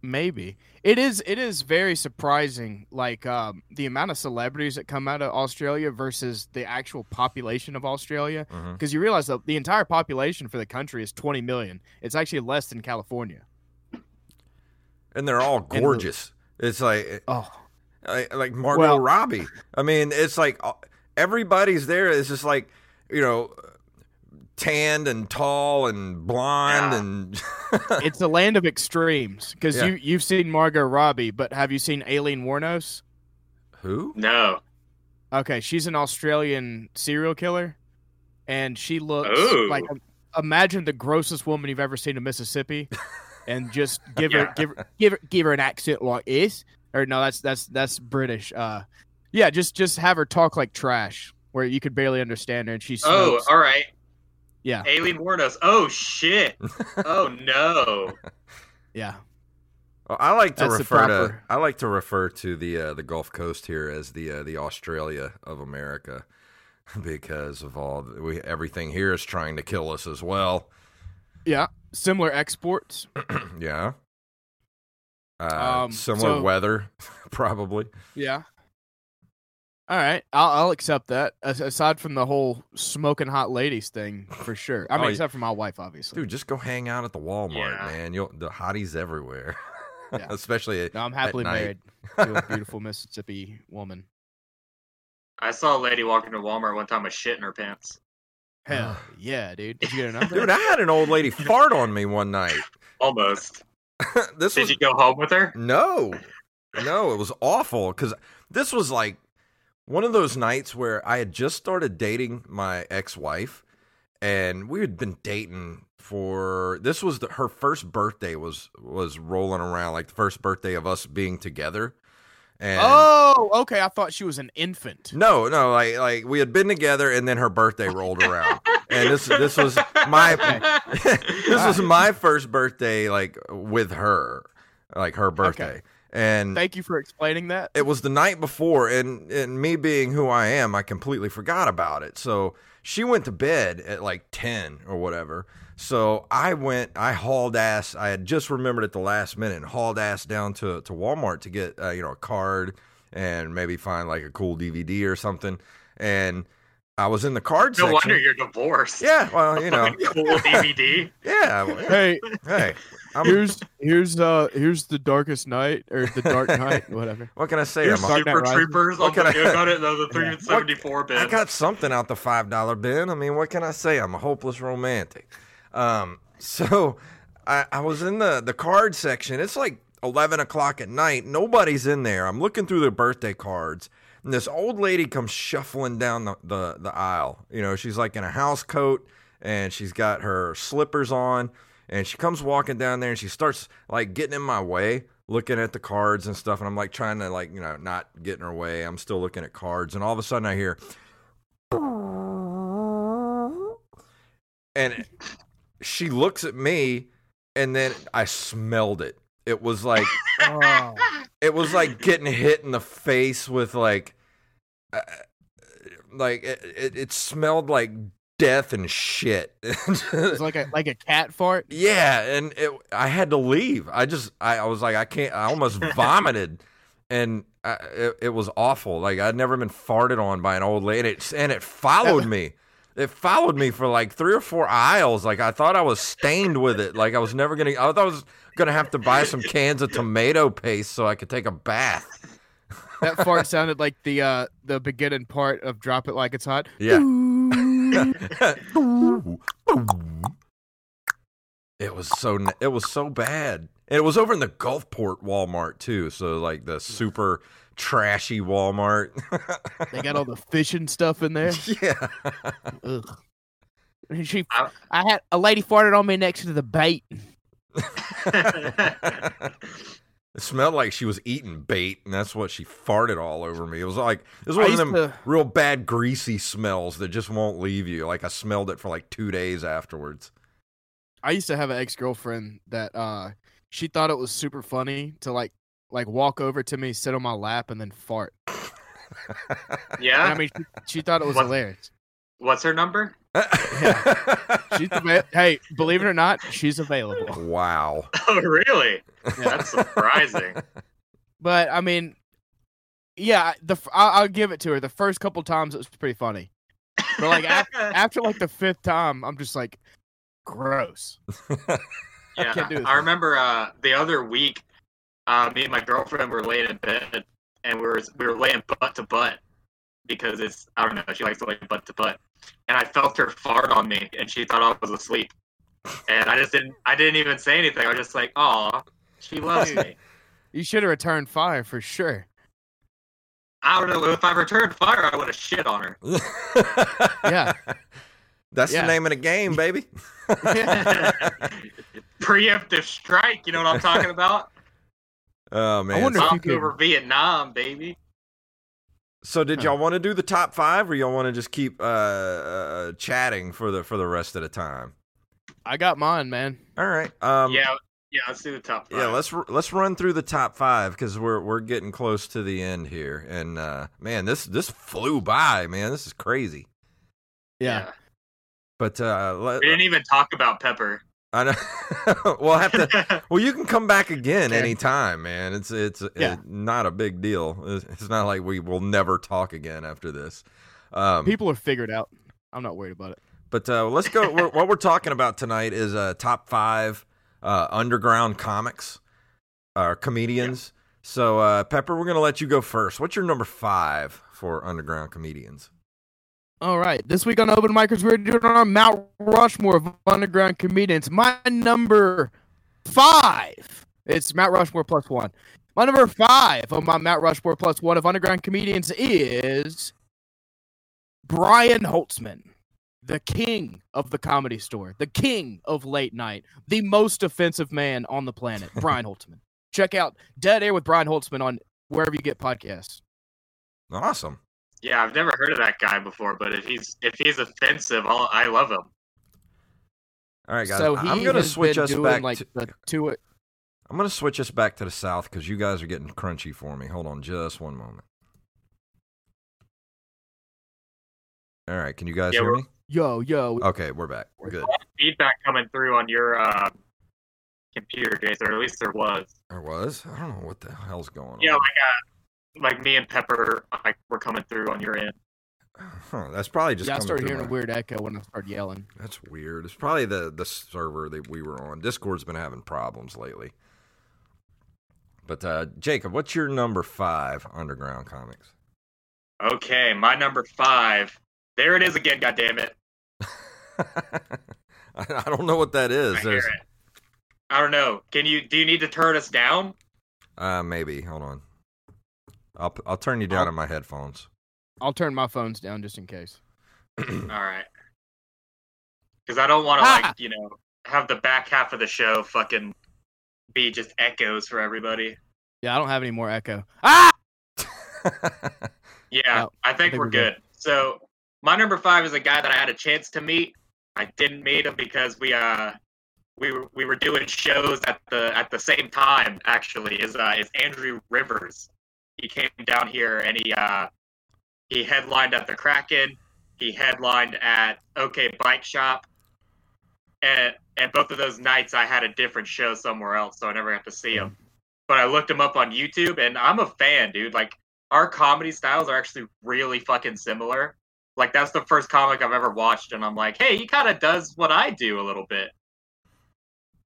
Maybe it is. It is very surprising, like um, the amount of celebrities that come out of Australia versus the actual population of Australia. Because you realize that the entire population for the country is 20 million. It's actually less than California. And they're all the- gorgeous. It's like, Oh, like, like Margot Well- Robbie. I mean, it's like uh, everybody's there. It's just like, you know, tanned and tall and blonde Yeah. and it's a land of extremes because Yeah. you you've seen Margot Robbie, but have you seen Aileen Wuornos? who? No. Okay, she's an Australian serial killer, and she looks Ooh. like imagine the grossest woman you've ever seen in Mississippi, and just give her Yeah. give her give her give her an accent like this. Or no, that's that's that's British. Uh, yeah, just just have her talk like trash, where you could barely understand her, and she's Oh, all right. Yeah, Aileen warned us. Oh shit. oh no. yeah. Well, I like to That's the refer to I like to refer to the uh, the Gulf Coast here as the uh, the Australia of America because of all the, we everything here is trying to kill us as well. Yeah, similar exports. yeah. Uh, Um, similar so- weather, probably. Yeah. All right, I'll I'll accept that. As- aside from the whole smoking hot ladies thing, for sure. I oh, mean, Oh, except for my wife, obviously. Dude, just go hang out at the Walmart, Yeah. man. You'll the hotties everywhere, Yeah. especially No, I'm happily night. married to a beautiful Mississippi woman. I saw a lady walk into Walmart one time with shit in her pants. Hell yeah, dude. Did you get a? Dude, I had an old lady fart on me one night. Almost. this Did was you go home with her? No, no, it was awful because this was like one of those nights where I had just started dating my ex-wife, and we had been dating for this was the, her first birthday was was rolling around like the first birthday of us being together, and. oh, okay. I thought she was an infant. No, no, like like we had been together, and then her birthday rolled around, and this this was my this was my first birthday like with her, like her birthday, and Thank you for explaining that. it was the night before and and me being who I am, I completely forgot about it. So she went to bed at like 10 or whatever. So I went I hauled ass. I had just remembered at the last minute and hauled ass down to to Walmart to get uh, you know a card and maybe find like a cool DVD or something. And I was in the card store. No section. wonder you're divorced. yeah, well, you know. cool DVD. Yeah. Hey, Hey, I'm, here's here's uh here's the darkest night or the dark night, whatever. what can I say? Here's I'm a, Super Rises. Troopers. What can I- I got it in the 374 bin. I got something out the five dollar bin. I mean, what can I say? I'm a hopeless romantic. Um, so I, I was in the the card section. It's like eleven o'clock at night. Nobody's in there. I'm looking through the birthday cards, and this old lady comes shuffling down the, the the aisle. You know, she's like in a house coat and she's got her slippers on, and she comes walking down there and she starts like getting in my way. Looking at the cards and stuff, and I'm like trying to like you know not get in her way. I'm still looking at cards, and all of a sudden I hear, and she looks at me and then i smelled it it was like Oh, it was like getting hit in the face with like uh, like it, it, it smelled like death and shit. It's like a like a cat fart. yeah and it, i had to leave. I just I, I was like i can't i almost vomited. And I, it, it was awful. Like i'd never been farted on by an old lady. And it, and it followed me. It followed me for like three or four aisles. Like i thought i was stained with it. Like i was never gonna i thought i was gonna have to buy some cans of tomato paste so i could take a bath. That fart sounded like the uh the beginning part of "Drop It Like It's Hot." yeah it was so it was so bad and it was over in the gulfport walmart too so like the super trashy walmart They got all the fishing stuff in there. yeah Ugh. And she, I- I had a lady farted on me next to the bait. It smelled like she was eating bait, and that's what she farted all over me. It was like it was one of them to- real bad greasy smells that just won't leave you. Like I smelled it for like two days afterwards. I used to have an ex girlfriend that uh she thought it was super funny to like like walk over to me, sit on my lap, and then fart. And yeah. I mean, she, she thought it was What- hilarious. What's her number? She's ava- hey, believe it or not, she's available. wow. Oh, really? Yeah. That's surprising. But I mean, yeah, the f- I'll, I'll give it to her. The first couple times it was pretty funny, but like after, after like the fifth time, I'm just like, gross. Yeah, can't do this. I remember uh, the other week, uh, me and my girlfriend were laying in bed, and we were we were laying butt to butt because it's I don't know she likes to lay butt to butt, and I felt her fart on me, and she thought I was asleep. And I just didn't. I didn't even say anything. I was just like, "Aw, she loves me." You should have returned fire for sure. I don't know if I returned fire, I would have shit on her. Yeah. That's Yeah. the name of the game, baby. Preemptive strike. You know what I'm talking about? oh man. wonder if you could- over Vietnam, baby. So did Huh. y'all want to do the top five, or y'all want to just keep uh, uh, chatting for the for the rest of the time? I got mine, man. All right. Um, yeah, yeah. Let's do the top five. Yeah, let's let's run through the top five because we're we're getting close to the end here, and uh, man, this this flew by, man. This is crazy. Yeah. But uh, let, We didn't even talk about Pepper. I know we'll have to. Well, you can come back again Okay. anytime, man. It's it's Yeah. uh, not a big deal. It's, it's not like we will never talk again after this. Um, People are figured out. I'm not worried about it. But uh, let's go. we're, what we're talking about tonight is uh, top five uh, underground comics, uh, comedians. So, uh, Pepper, we're going to let you go first. What's your number five for underground comedians? All right. This week on Open Micers, we're doing our Mount Rushmore of underground comedians. My number five. It's Mount Rushmore plus one. My number five on my Mount Rushmore plus one of underground comedians is Brian Holtzman, the king of the comedy store, the king of late night, the most offensive man on the planet, Brian Holtzman. Check out Dead Air with Brian Holtzman on wherever you get podcasts. Awesome. Yeah, I've never heard of that guy before, but if he's if he's offensive, I'll, I love him. All right, guys. so I'm going to switch us back. like to, the two I'm going to switch us back to the south because you guys are getting crunchy for me. Hold on, just one moment. All right, can you guys Yeah, hear me? yo yo Okay, we're back. We're good. Feedback coming through on your uh, computer, Jason, or at least there was. There was. I don't know what the hell's going on. Yeah, like uh, like me and Pepper, like we're coming through on your end. Huh, that's probably just. yeah, I coming started hearing my- a weird echo when I started yelling. That's weird. It's probably the the server that we were on. Discord's been having problems lately. But uh, Jacob, what's your number five underground comics? Okay, my number five. There it is again. God damn it! I I don't know what that is. I hear it. I don't know. Can you? Do you need to turn us down? uh, maybe. Hold on. I'll I'll turn you down I'll- on my headphones. I'll turn my phones down just in case. All right. Because I don't want to like you know have the back half of the show fucking be just echoes for everybody. Yeah, I don't have any more echo. Ah! Yeah, Oh, I, think think we're we're good. good. So my number five is a guy that I had a chance to meet. I didn't meet him because we uh we were we were doing shows at the at the same time. Actually, is uh is Andrew Rivers. He came down here and he uh he headlined at the Kraken. He headlined at OK Bike Shop. And and both of those nights I had a different show somewhere else, so I never got to see him. But I looked him up on YouTube, and I'm a fan, dude. Like our comedy styles are actually really fucking similar. Like that's the first comic I've ever watched, and I'm like, hey, he kind of does what I do a little bit.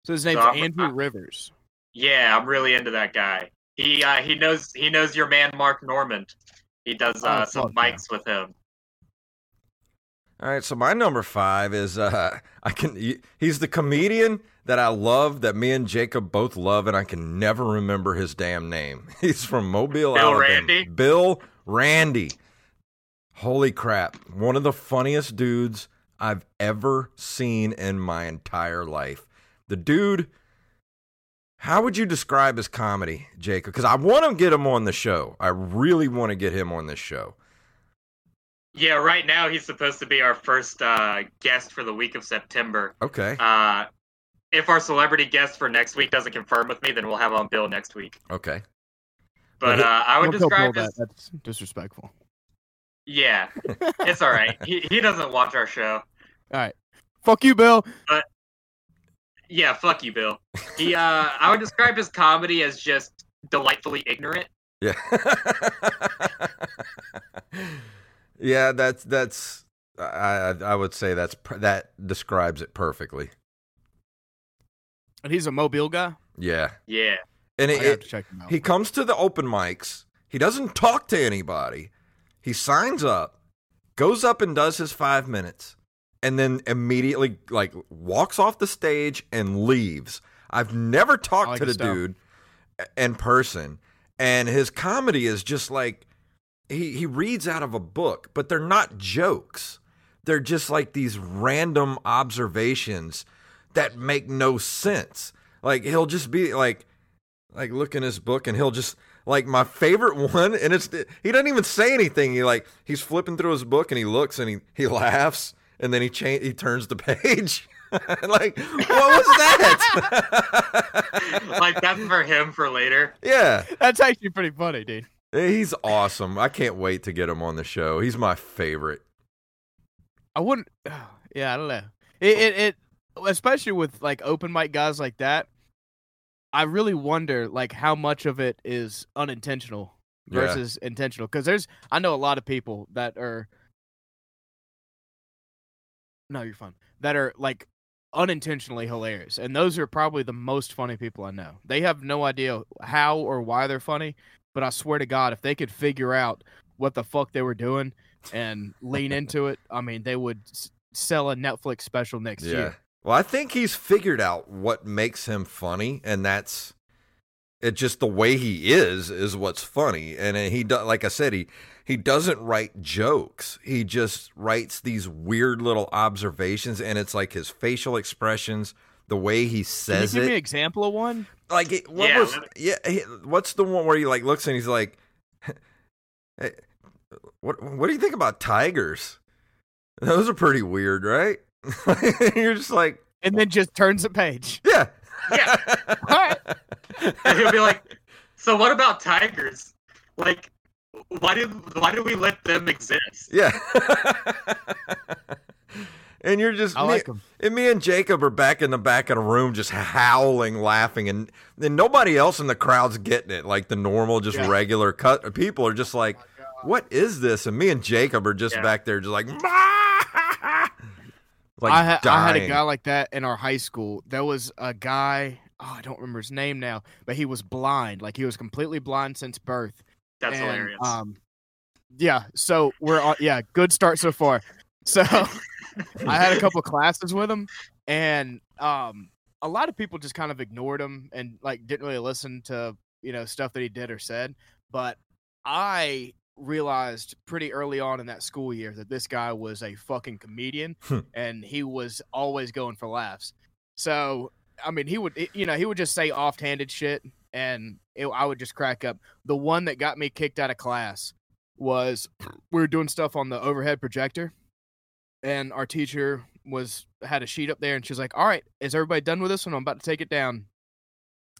So his name's So I'm- Andrew Rivers. Yeah, I'm really into that guy. He uh, he knows he knows your man Mark Normand. He does uh, Oh, some fuck yeah. mics with him. All right, so my number five is uh, I can. He's the comedian that I love, that me and Jacob both love, and I can never remember his damn name. He's from Mobile, Bill Alabama. Randy? Bill Randy. Holy crap! One of the funniest dudes I've ever seen in my entire life. The dude. How would you describe his comedy, Jacob? Because I want to get him on the show. I really want to get him on this show. Yeah, right now he's supposed to be our first uh, guest for the week of September. Okay. Uh, if our celebrity guest for next week doesn't confirm with me, then we'll have on Bill next week. Okay. But uh, I would Don't tell Bill describe that. his That's disrespectful. yeah, it's all right. he he doesn't watch our show. All right. Fuck you, Bill. Yeah, fuck you, Bill. He uh, I would describe his comedy as just delightfully ignorant. Yeah. yeah, that's that's I I I would say that's that describes it perfectly. And he's a Mobile guy. Yeah. Yeah, And I it, have it- to check him out. he comes to the open mics. He doesn't talk to anybody. He signs up goes up and does his five minutes, and then immediately like walks off the stage and leaves. I've never talked like to the style. dude in person, and his comedy is just like he he reads out of a book, but they're not jokes. They're just like these random observations that make no sense. Like he'll just be like like look in his book and he'll just like my favorite one and it's he doesn't even say anything. He like he's flipping through his book and he looks and he he laughs and then he cha- he turns the page. like what was that? like that's for him for later. yeah. That's actually pretty funny, dude. He's awesome. I can't wait to get him on the show. He's my favorite. I wouldn't. Yeah, I don't know. It, it, it, especially with like open mic guys like that. I really wonder like how much of it is unintentional Yeah. versus intentional. Because there's, I know a lot of people that are. No, you're fine. That are like unintentionally hilarious, and those are probably the most funny people I know. They have no idea how or why they're funny, but I swear to God, if they could figure out what the fuck they were doing and lean into it, I mean, they would s- sell a Netflix special next Yeah. year. Well, I think he's figured out what makes him funny, and that's it. Just the way he is is what's funny, and uh, he do, like I said, he he doesn't write jokes. He just writes these weird little observations, and it's like his facial expressions, the way he says Can you give it. me an example of one? like it, what Yeah, was yeah? he- What's the one where he like looks and he's like, hey, "What what do you think about tigers?" Those are pretty weird, right? You're just like, And then just turns the page. yeah. Yeah. All right. And he'll be like, "So what about tigers? Like, why did why do we let them exist?" yeah. and you're just I me, like 'em. and me and Jacob are back in the back of the room just howling, laughing, and then nobody else in the crowd's getting it. Like the normal, just Yeah. regular cut people are just like, oh "What is this?" And me and Jacob are just Yeah. back there, just like, like I, ha- I had a guy like that in our high school. There was a guy, oh, I don't remember his name now, but he was blind. Like he was completely blind since birth. That's And, hilarious. Um, yeah. So we're on. Yeah, good start so far. So I had a couple classes with him, and um, a lot of people just kind of ignored him and like didn't really listen to you know stuff that he did or said. But I realized pretty early on in that school year that this guy was a fucking comedian, Hmm. and he was always going for laughs. So I mean, he would you know he would just say offhanded shit, and it, I would just crack up. The one that got me kicked out of class was we were doing stuff on the overhead projector and our teacher was had a sheet up there and she's like all right is everybody done with this one? I'm about to take it down.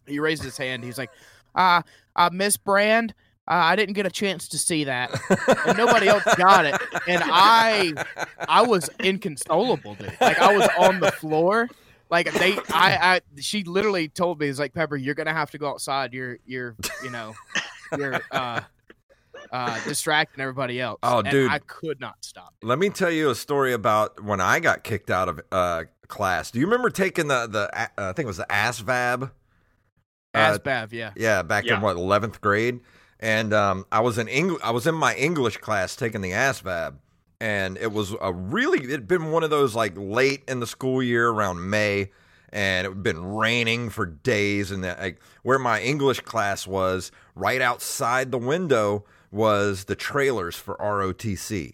He raised his hand. He's like uh, uh miss brand uh, i didn't get a chance to see that and nobody else got it and i i was inconsolable dude. Like i was on the floor like they i i she literally told me it's like pepper you're gonna have to go outside you're you're you know you're uh uh distracting everybody else Oh, And dude. i could not stop Let me tell you a story about when I got kicked out of uh, class. Do you remember taking the the uh, I think it was the ASVAB? Uh, Asbav, yeah. Yeah, back Yeah. in what eleventh grade, and um, I was in Eng- I was in my English class taking the ASVAB, and it was a really it'd been one of those like late in the school year around May, and it had been raining for days, and that like where my English class was right outside the window was the trailers for ROTC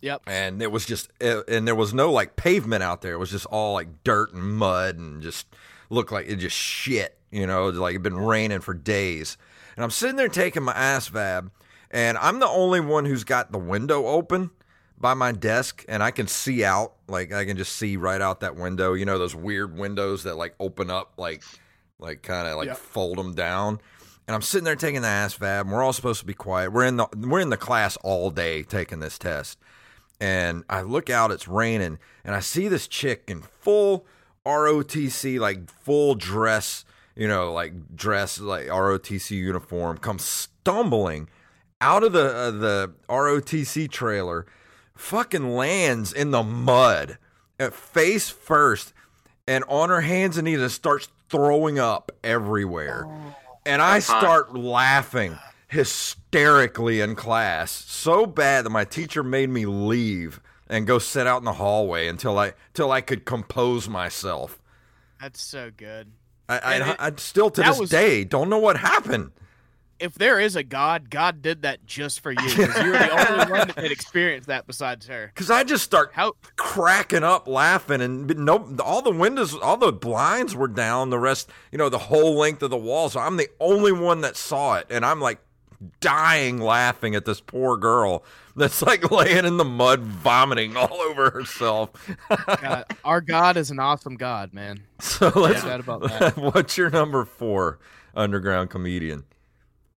Yep. and it was just uh, and there was no like pavement out there. It was just all like dirt and mud and just looked like it just shit you know like it'd been raining for days. And i'm sitting there taking my ass asvab and i'm the only one who's got the window open by my desk and i can see out like i can just see right out that window you know those weird windows that like open up like like kind of like Yep. fold them down and I'm sitting there taking the ASVAB. And we're all supposed to be quiet. We're in the we're in the class all day taking this test, and I look out. It's raining, and I see this chick in full ROTC, like full dress, you know, like dress like ROTC uniform, come stumbling out of the uh, the ROTC trailer, fucking lands in the mud, face first, and on her hands and knees, and starts throwing up everywhere. And I start laughing. hysterically in class, so bad that my teacher made me leave and go sit out in the hallway until I till I could compose myself. That's so good. I, I, it- I still to this was- day don't know what happened. If there is a God, God did that just for you. You're the only one that can experience that besides her. Because I just start How cracking up laughing and no all the windows all the blinds were down the rest you know the whole length of the wall so i'm the only one that saw it and i'm like dying laughing at this poor girl that's like laying in the mud vomiting all over herself God, our God is an awesome God, man. so let's that. what's your number four underground comedian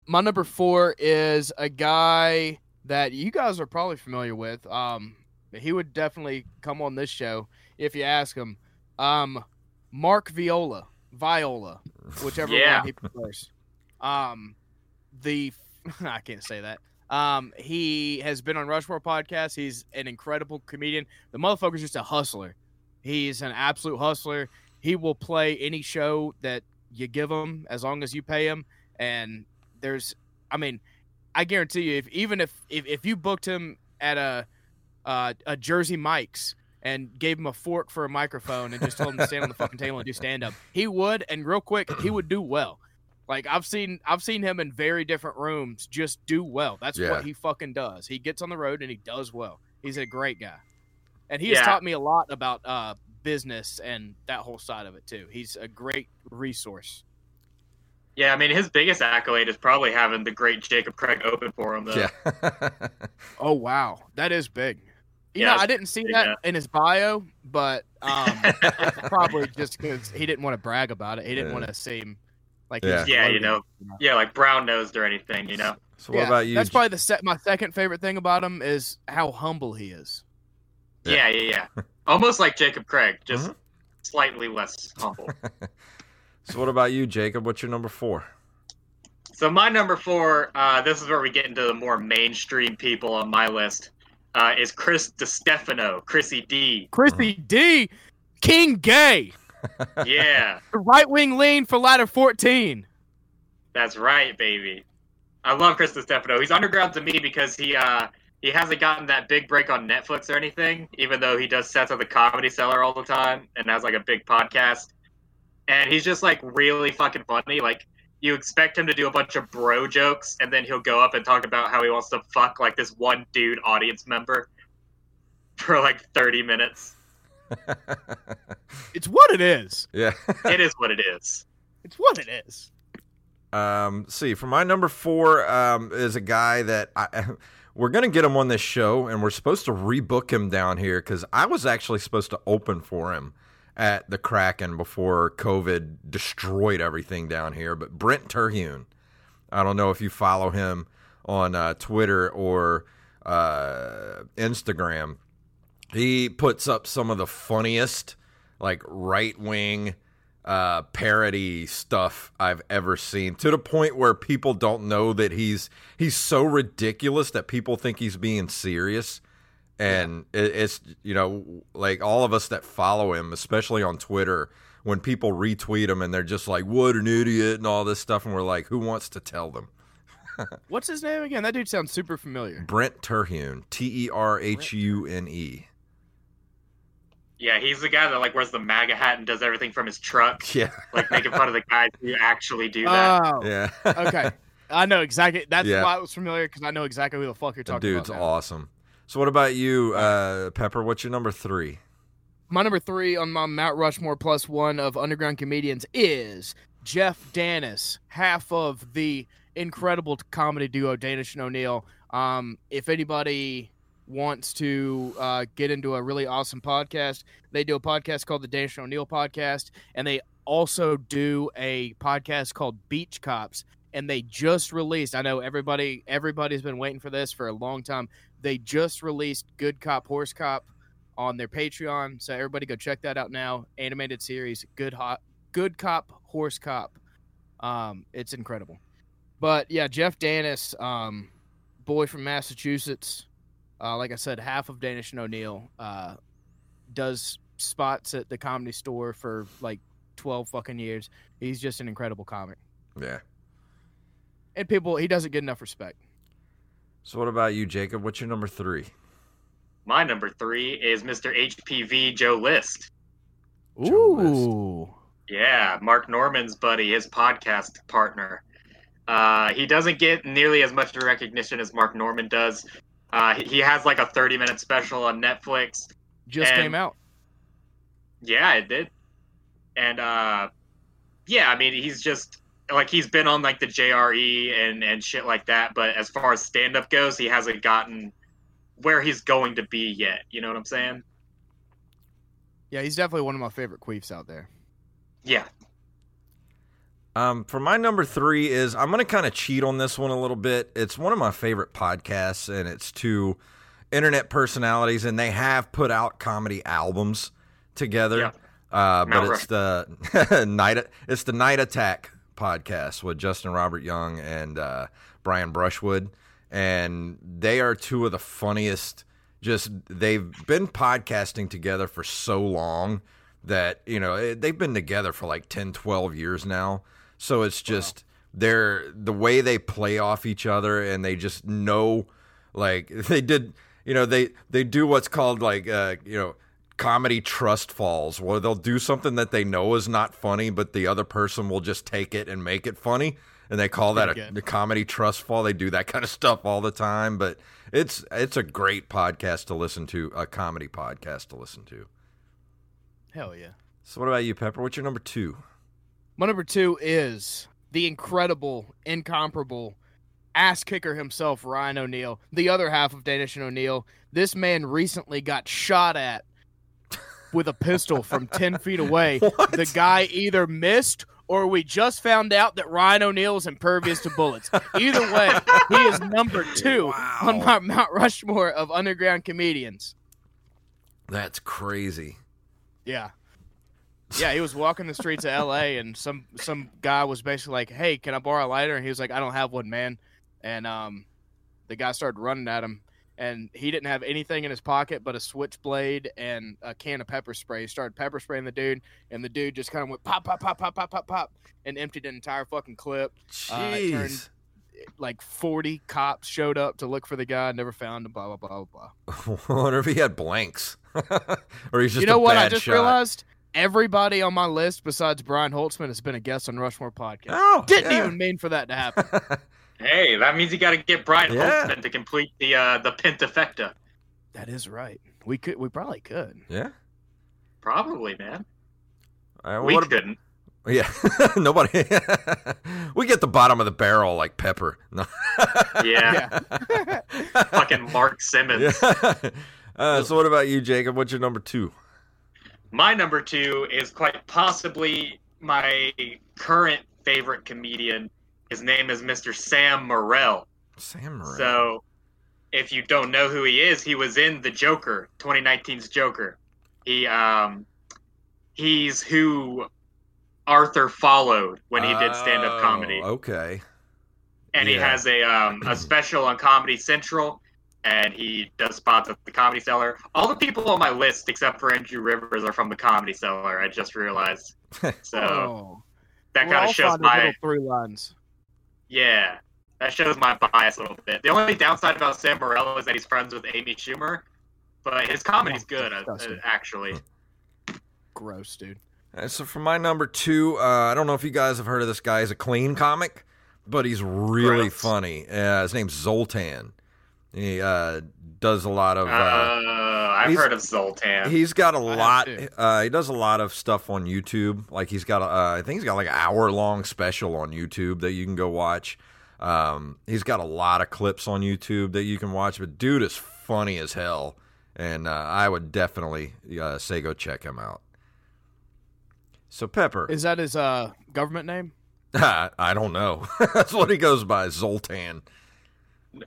My number four is a guy that you guys are probably familiar with. Um, he would definitely come on this show if you ask him. Um, Mark Viola, Viola, whichever Yeah. one he prefers. Um, the I can't say that. Um, he has been on Rushmore podcast. He's an incredible comedian. The motherfucker's just a hustler. He's an absolute hustler. He will play any show that you give him as long as you pay him. And there's, I mean, I guarantee you, if even if if, if you booked him at a uh, a Jersey Mike's and gave him a fork for a microphone and just told him to stand on the fucking table and do stand up, he would, and real quick, he would do well. Like I've seen, I've seen him in very different rooms just do well. That's Yeah. what he fucking does. He gets on the road and he does well. He's a great guy, and he has taught me a lot about uh, business and that whole side of it too. He's a great resource. Yeah, I mean, his biggest accolade is probably having the great Jacob Craig open for him, though. yeah Oh wow, that is big. You Yeah, know, I didn't see big, that yeah. in his bio, but um, probably just because he didn't want to brag about it. He didn't Yeah. want to seem like Yeah. he was Yeah, you know, Yeah, like brown nosed or anything, you know? so what Yeah, about you That's probably the se- my second favorite thing about him is how humble he is. Yeah. Yeah, yeah, yeah. Almost like Jacob Craig, just Mhm. slightly less humble. So what about you jacob what's your number four So my number four, uh, this is where we get into the more mainstream people on my list, uh, is Chris DiStefano, Chrissy D. Chrissy D, King Gay, Yeah, the right wing lean for ladder fourteen. that's right, baby. I love Chris DiStefano. He's underground to me because he uh, he hasn't gotten that big break on Netflix or anything, even though he does sets at the Comedy Cellar all the time and has like a big podcast. And he's just like really fucking funny. Like you expect him to do a bunch of bro jokes, and then he'll go up and talk about how he wants to fuck like this one dude audience member for like thirty minutes. It's what it is. yeah It is what it is. It's what it is. Um, see, for my number four um, is a guy that I, we're going to get him on this show, and we're supposed to rebook him down here because I was actually supposed to open for him at the Kraken before COVID destroyed everything down here. But Brent Terhune, I don't know if you follow him on uh, Twitter or uh, Instagram. He puts up some of the funniest, like right wing uh, parody stuff I've ever seen. To the point where people don't know that he's he's so ridiculous that people think he's being serious. And it, it's you know like all of us that follow him, especially on Twitter, when people retweet him and they're just like, "What an idiot" and all this stuff, and we're like, "Who wants to tell them?" What's his name again? That dude sounds super familiar. Brent Terhune, T E R H U N E. Yeah, he's the guy that like wears the MAGA hat and does everything from his truck, Yeah, like making fun of the guys who actually do that. Oh, yeah. okay. I know exactly. That's Yeah. why it was familiar because I know exactly who the fuck you're The talking dude's about. Dude's awesome. So, what about you, uh, Pepper? What's your number three? My number three on my Mount Rushmore plus one of underground comedians is Jeff Danis, half of the incredible comedy duo Danish and O'Neill. Um, if anybody wants to uh, get into a really awesome podcast, they do a podcast called the Danish and O'Neill podcast, and they also do a podcast called Beach Cops. And they just released. I know everybody. Everybody's been waiting for this for a long time. They just released Good Cop, Horse Cop on their Patreon. So everybody go check that out now. Animated series, Good Hot, Good Cop, Horse Cop. Um, it's incredible. But yeah, Jeff Danis, um, boy from Massachusetts. Uh, like I said, half of Danish and O'Neill uh, does spots at the comedy store for like twelve fucking years. He's just an incredible comic. Yeah. and people he doesn't get enough respect. So what about you, Jacob? What's your number three? My number three is Mr. HPV Joe List. Joe List. Ooh. Yeah, Mark Normand's buddy, his podcast partner. Uh, he doesn't get nearly as much recognition as Mark Normand does. Uh, he- he has like a 30 minute special on Netflix. Just And- came out. Yeah, it did. And uh, yeah, I mean, he's just like he's been on like the JRE and and shit like that. But as far as stand up goes, he hasn't gotten where he's going to be yet. You know what I'm saying? Yeah, he's definitely one of my favorite queefs out there. Yeah. Um, for my number three is I'm going to kind of cheat on this one a little bit. It's one of my favorite podcasts, and it's two internet personalities, and they have put out comedy albums together. Yeah. Uh, but Mount it's the night it's the Night Attack podcast with Justin Robert Young and uh, Brian Brushwood, and they are two of the funniest. Just they've been podcasting together for so long that you know they've been together for like 10 12 years now so it's just they're the way they play off each other and they just know like they did you know they they do what's called like uh you know comedy trust falls where they'll do something that they know is not funny but the other person will just take it and make it funny and they call that a, a comedy trust fall. They do that kind of stuff all the time but it's it's a great podcast to listen to a comedy podcast to listen to. Hell yeah. so what about you pepper? What's your number two? My number two is the incredible, incomparable ass kicker himself, Ryan O'Neill, the other half of Danish and O'Neill. This man recently got shot at with a pistol from 10 feet away. What? The guy either missed or we just found out that Ryan O'Neill is impervious to bullets. Either way, he is number two Wow. on my Mount Rushmore of underground comedians. That's crazy. Yeah. Yeah, he was walking the streets of LA and some some guy was basically like, "Hey, can I borrow a lighter?" And he was like, "I don't have one, man." And um the guy started running at him and he didn't have anything in his pocket but a switchblade and a can of pepper spray. He started pepper spraying the dude and the dude just kind of went pop pop pop pop pop pop pop and emptied an entire fucking clip. Uh, turned- Jeez. Like 40 cops showed up to look for the guy, never found him, blah blah blah blah blah. I wonder if he had blanks, or he's just you know what? I just shot. realized everybody on my list besides Brian Holtzman has been a guest on Rushmore podcast. Oh, Didn't yeah. even mean for that to happen. Hey, that means you got to get Brian Yeah. Holtzman to complete the uh, the pentafecta. that is right. We could. We probably could. yeah. Probably, man. Uh, we what couldn't. yeah. Nobody. we get the bottom of the barrel like pepper. No. Yeah. Yeah. Fucking Mark Simmons. yeah. Uh, so what about you, Jacob? What's your number two? My number two is quite possibly my current favorite comedian. His name is Mr. Sam Morril. Sam Moran. So, if you don't know who he is, he was in The Joker, 2019's Joker. He um, he's who Arthur followed when he did stand-up Oh, comedy, Okay. and he has a um, a special on Comedy Central, and he does spots at the Comedy Cellar. All the people on my list, except for Andrew Rivers, are from the Comedy Cellar. I just realized. So oh, that We'll kind of shows find a my three lines. Yeah, that shows my bias a little bit. The only downside about Sam Morello is that he's friends with Amy Schumer, but his comedy's Oh, good, uh, disgusting. actually. Gross, dude. Uh, so for my number two, uh, I don't know if you guys have heard of this guy. He's a clean comic, but he's really Gross. funny. Uh, his name's Zoltan. He uh, does a lot of. Uh, Uh, I've heard of Zoltan. He's got a lot. Uh, he does a lot of stuff on YouTube. Like he's got, a, uh, I think he's got like an hour long special on YouTube that you can go watch. Um, he's got a lot of clips on YouTube that you can watch. But dude is funny as hell, and uh, I would definitely uh, say go check him out. So Pepper, Is that his uh government name? I don't know. That's what he goes by, Zoltan.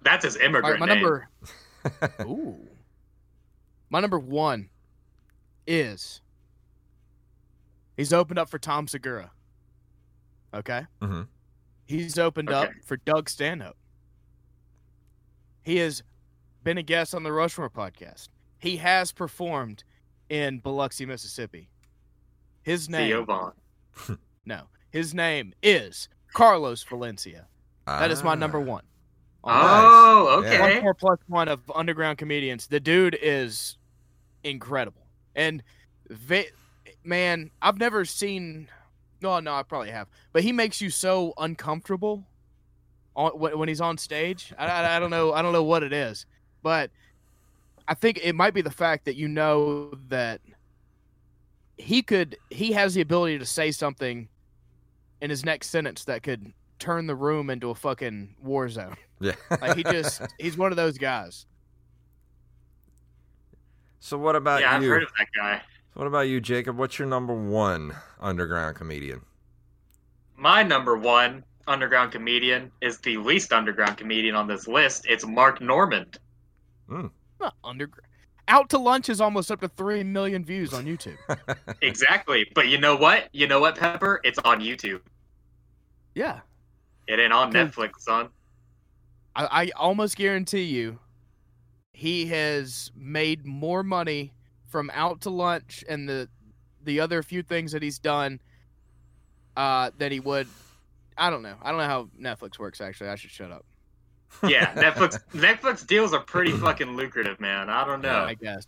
That's his All right, immigrant my name. number. Ooh. My number one is he's opened up for Tom Segura. Okay. Mhm. He's opened up for Doug Stanhope. He has been a guest on the Rushmore podcast. He has performed in Biloxi, Mississippi. His name, Theo Von. no, his name is Carlos Valencia. That is my Ah. number one. Oh, Nice. okay. One more plus one of underground comedians. The dude is incredible, and va- man, I've never seen. No, no, I probably have, but he makes you so uncomfortable on when when he's on stage. I, I, I don't know. I don't know what it is, but I think it might be the fact that you know that he could. He has the ability to say something in his next sentence that could turn the room into a fucking war zone. Yeah. Like he just he's one of those guys. so what about Yeah, I've you? heard of that guy. What about you, Jacob? What's your number one underground comedian? My number one underground comedian is the least underground comedian on this list. It's Mark Normand. Hmm. Not underground. Out to lunch is almost up to three million views on YouTube. Exactly. But you know what? You know what, Pepper? It's on YouTube. Yeah, It ain't on Netflix, son. I, I almost guarantee you, he has made more money from Out to Lunch and the the other few things that he's done uh, than he would. I don't know. I don't know how Netflix works. Actually, I should shut up. Yeah, Netflix Netflix deals are pretty fucking lucrative, man. I don't know. I guess.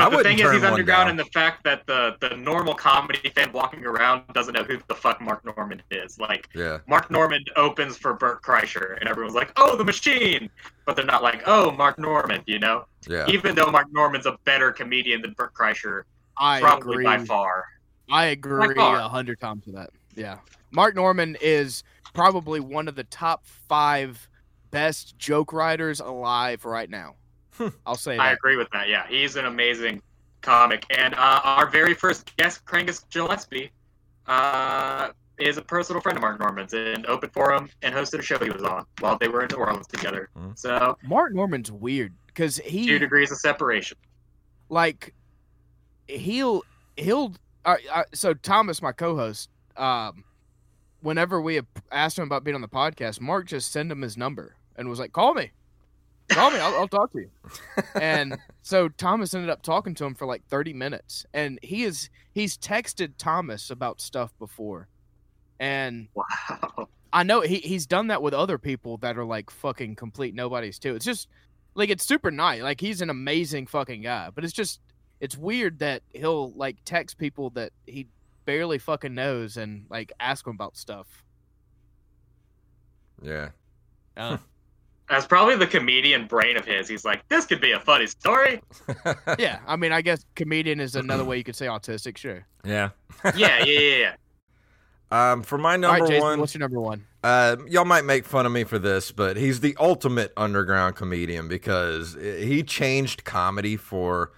I But the thing is, he's underground, and the fact that the the normal comedy fan walking around doesn't know who the fuck Mark Normand is. Like Yeah. Mark Normand opens for Bert Kreischer, and everyone's like, "Oh, the Machine," but they're not like, "Oh, Mark Normand," you know. Yeah. Even though Mark Normand's a better comedian than Bert Kreischer, I probably agree. by far. I agree a hundred times with that. Yeah, Mark Normand is probably one of the top five best joke writers alive right now. I'll say I agree with that. Yeah, he's an amazing comic, and uh, our very first guest, Krangus Gillespie, uh, is a personal friend of Mark Normand's and opened for him and hosted a show he was on while they were in New Orleans together. Mhm. So Mark Normand's weird because he two degrees of separation. like he'll he'll uh, uh, so Thomas, my co-host, um, whenever we asked him about being on the podcast, Mark just sent him his number and was like, "Call me, call me, I'll, I'll talk to you." and so Thomas ended up talking to him for like thirty minutes, and he is he's texted Thomas about stuff before, and Wow. I know he he's done that with other people that are like fucking complete nobodies too. It's just like it's super nice. Like he's an amazing fucking guy, but it's just it's weird that he'll like text people that he barely fucking knows and like ask them about stuff. Yeah. Uh, That's probably the comedian brain of his. He's like, this could be a funny story. yeah, I mean, I guess comedian is another way you could say autistic. Sure. yeah. Yeah, yeah, yeah, yeah. Um, for my number right, Jason, one, what's your number one? Uh, y'all might make fun of me for this, but he's the ultimate underground comedian because he changed comedy for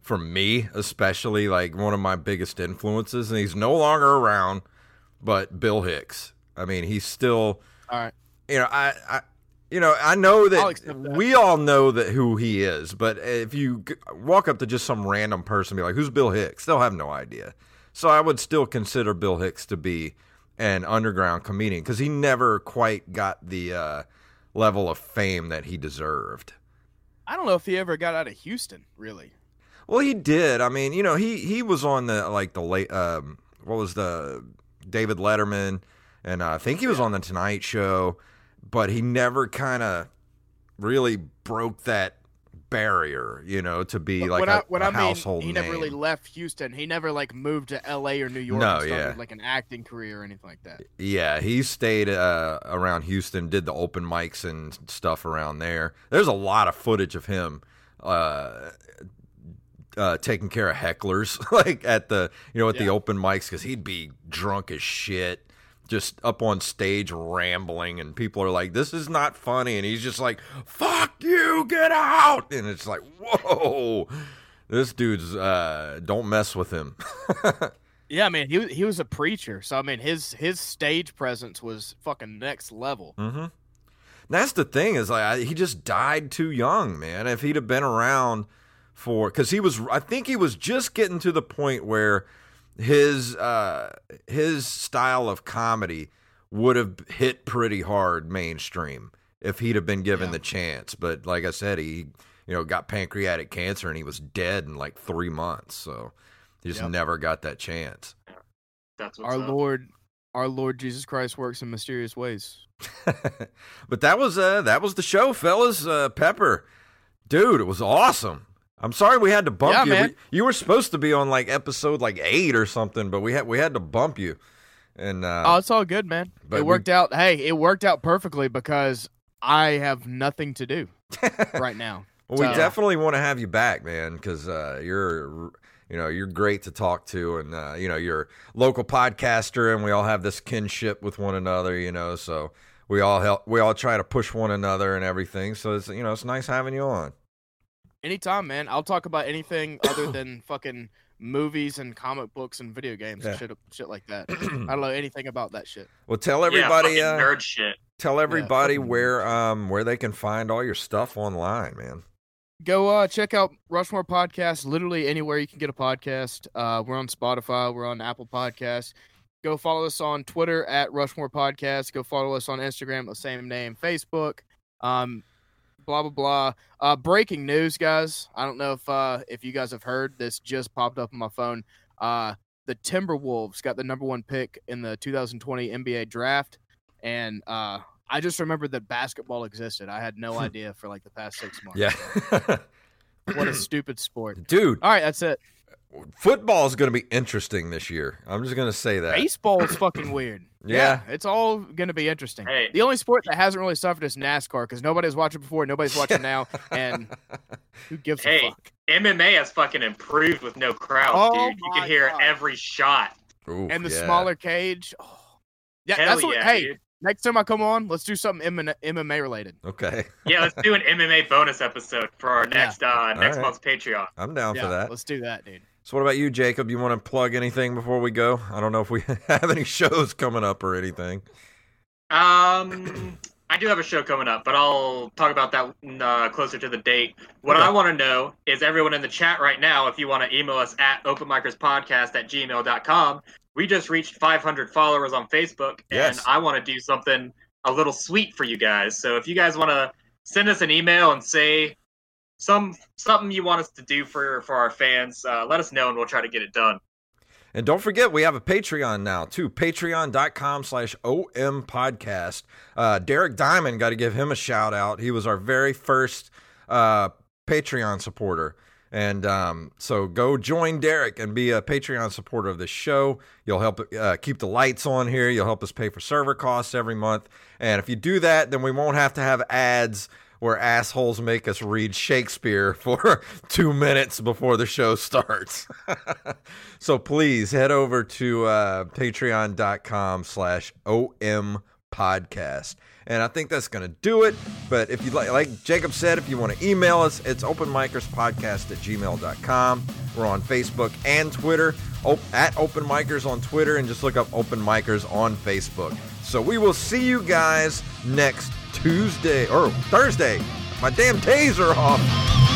for me, especially like one of my biggest influences, and he's no longer around. But Bill Hicks, I mean, he's still, All right. you know, I, I you know, I know that that. we all know that who he is, but if you walk up to just some random person, and be like, "Who's Bill Hicks?" They'll have no idea. So I would still consider Bill Hicks to be an underground comedian because he never quite got the uh, level of fame that he deserved. I don't know if he ever got out of Houston, really. Well, he did. I mean, you know, he he was on the like the late um, what was the David Letterman, and uh, I think he was on the Tonight Show, but he never kind of really broke that barrier, you know, to be like when a, I when a I mean household he name. never really left Houston. He never like moved to L.A. or New York. No, yeah. like an acting career or anything like that. Yeah, he stayed uh, around Houston, did the open mics and stuff around there. There's a lot of footage of him uh, uh, taking care of hecklers, like at the you know at the open mics, because he'd be drunk as shit, just up on stage rambling, and people are like, "This is not funny," and he's just like, "Fuck you, get out!" And it's like, "Whoa." This dude's uh don't mess with him. Yeah, I mean, he was- he was a preacher, so I mean, his his stage presence was fucking next level. Mm-hmm. That's the thing is like I, he just died too young, man. If he'd have been around for, because he was, I think he was just getting to the point where his uh his style of comedy would have hit pretty hard mainstream if he'd have been given Yeah. the chance. But like I said, he you know got pancreatic cancer and he was dead in like three months, so he just Yep. never got that chance. That's what's Our up. Lord, Our Lord Jesus Christ works in mysterious ways. but that was uh that was the show, fellas. Uh, Pepper, dude, it was awesome. I'm sorry we had to bump Yeah, you. man. We- you were supposed to be on like episode like eight or something, but we had we had to bump you. And uh, Oh, it's all good, man. but it we- worked out. Hey, it worked out perfectly because I have nothing to do right now. Well, we definitely want to have you back, man, because uh, you're, you know, you're great to talk to, and uh, you know, you're local podcaster, and we all have this kinship with one another, you know. So we all help, we all try to push one another and everything. So it's, you know, it's nice having you on. Anytime, man. I'll talk about anything other than fucking movies and comic books and video games Yeah. and shit, shit like that. I don't know anything about that shit. Well, tell everybody, yeah, uh, nerd shit. tell everybody fucking where, um, where they can find all your stuff online, man. Go uh, check out Rushmore Podcast. Literally anywhere you can get a podcast. Uh, we're on Spotify. We're on Apple Podcasts. Go follow us on Twitter at Rushmore Podcast. Go follow us on Instagram, the same name, Facebook. Um, blah blah blah. Uh, breaking news, guys. I don't know if uh, if you guys have heard. This just popped up on my phone. Uh, the Timberwolves got the number one pick in the 2020 NBA draft, and uh, I just remembered that basketball existed. I had no idea for like the past six months. Yeah, What a stupid sport. dude, All right, that's it. Football is going to be interesting this year. I'm just going to say that. Baseball is fucking weird. Yeah. it's all going to be interesting. Hey. The only sport that hasn't really suffered is NASCAR because nobody's watching before, nobody's watching now, and who gives Hey. a fuck? MMA has fucking improved with no crowd, Oh dude. You can hear God. every shot. Ooh, And the yeah. smaller cage. Oh. Yeah, Hell that's what. yeah, hey, dude. Next time I come on, let's do something MMA MMA related. Okay, Yeah, let's do an MMA bonus episode for our Yeah. next uh next right. month's Patreon. I'm down yeah, for that. let's do that, dude. So, what about you, Jacob? You want to plug anything before we go? I don't know if we have any shows coming up or anything. Um, I do have a show coming up, but I'll talk about that uh, closer to the date. What Okay. I want to know is everyone in the chat right now, if you want to email us at openmicrospodcast at gmail.com, we just reached 500 followers on Facebook, Yes. and I want to do something a little sweet for you guys. So if you guys want to send us an email and say some something you want us to do for for our fans, uh, let us know, and we'll try to get it done. And don't forget, we have a Patreon now, too. Patreon.com slash OM podcast. Uh, Derek Diamond, got to give him a shout out. He was our very first uh, Patreon supporter. And um, so go join Derek and be a Patreon supporter of this show. You'll help uh, keep the lights on here. You'll help us pay for server costs every month. And if you do that, then we won't have to have ads where assholes make us read Shakespeare for two minutes before the show starts. so please head over to uh, patreon.com slash OM podcast. And I think that's going to do it. But if you like, like Jacob said, if you want to email us, it's openmicerspodcast at gmail.com. We're on Facebook and Twitter, op- at Open Micers on Twitter, and just look up Open Micers on Facebook. So we will see you guys next Tuesday or Thursday. My damn are off.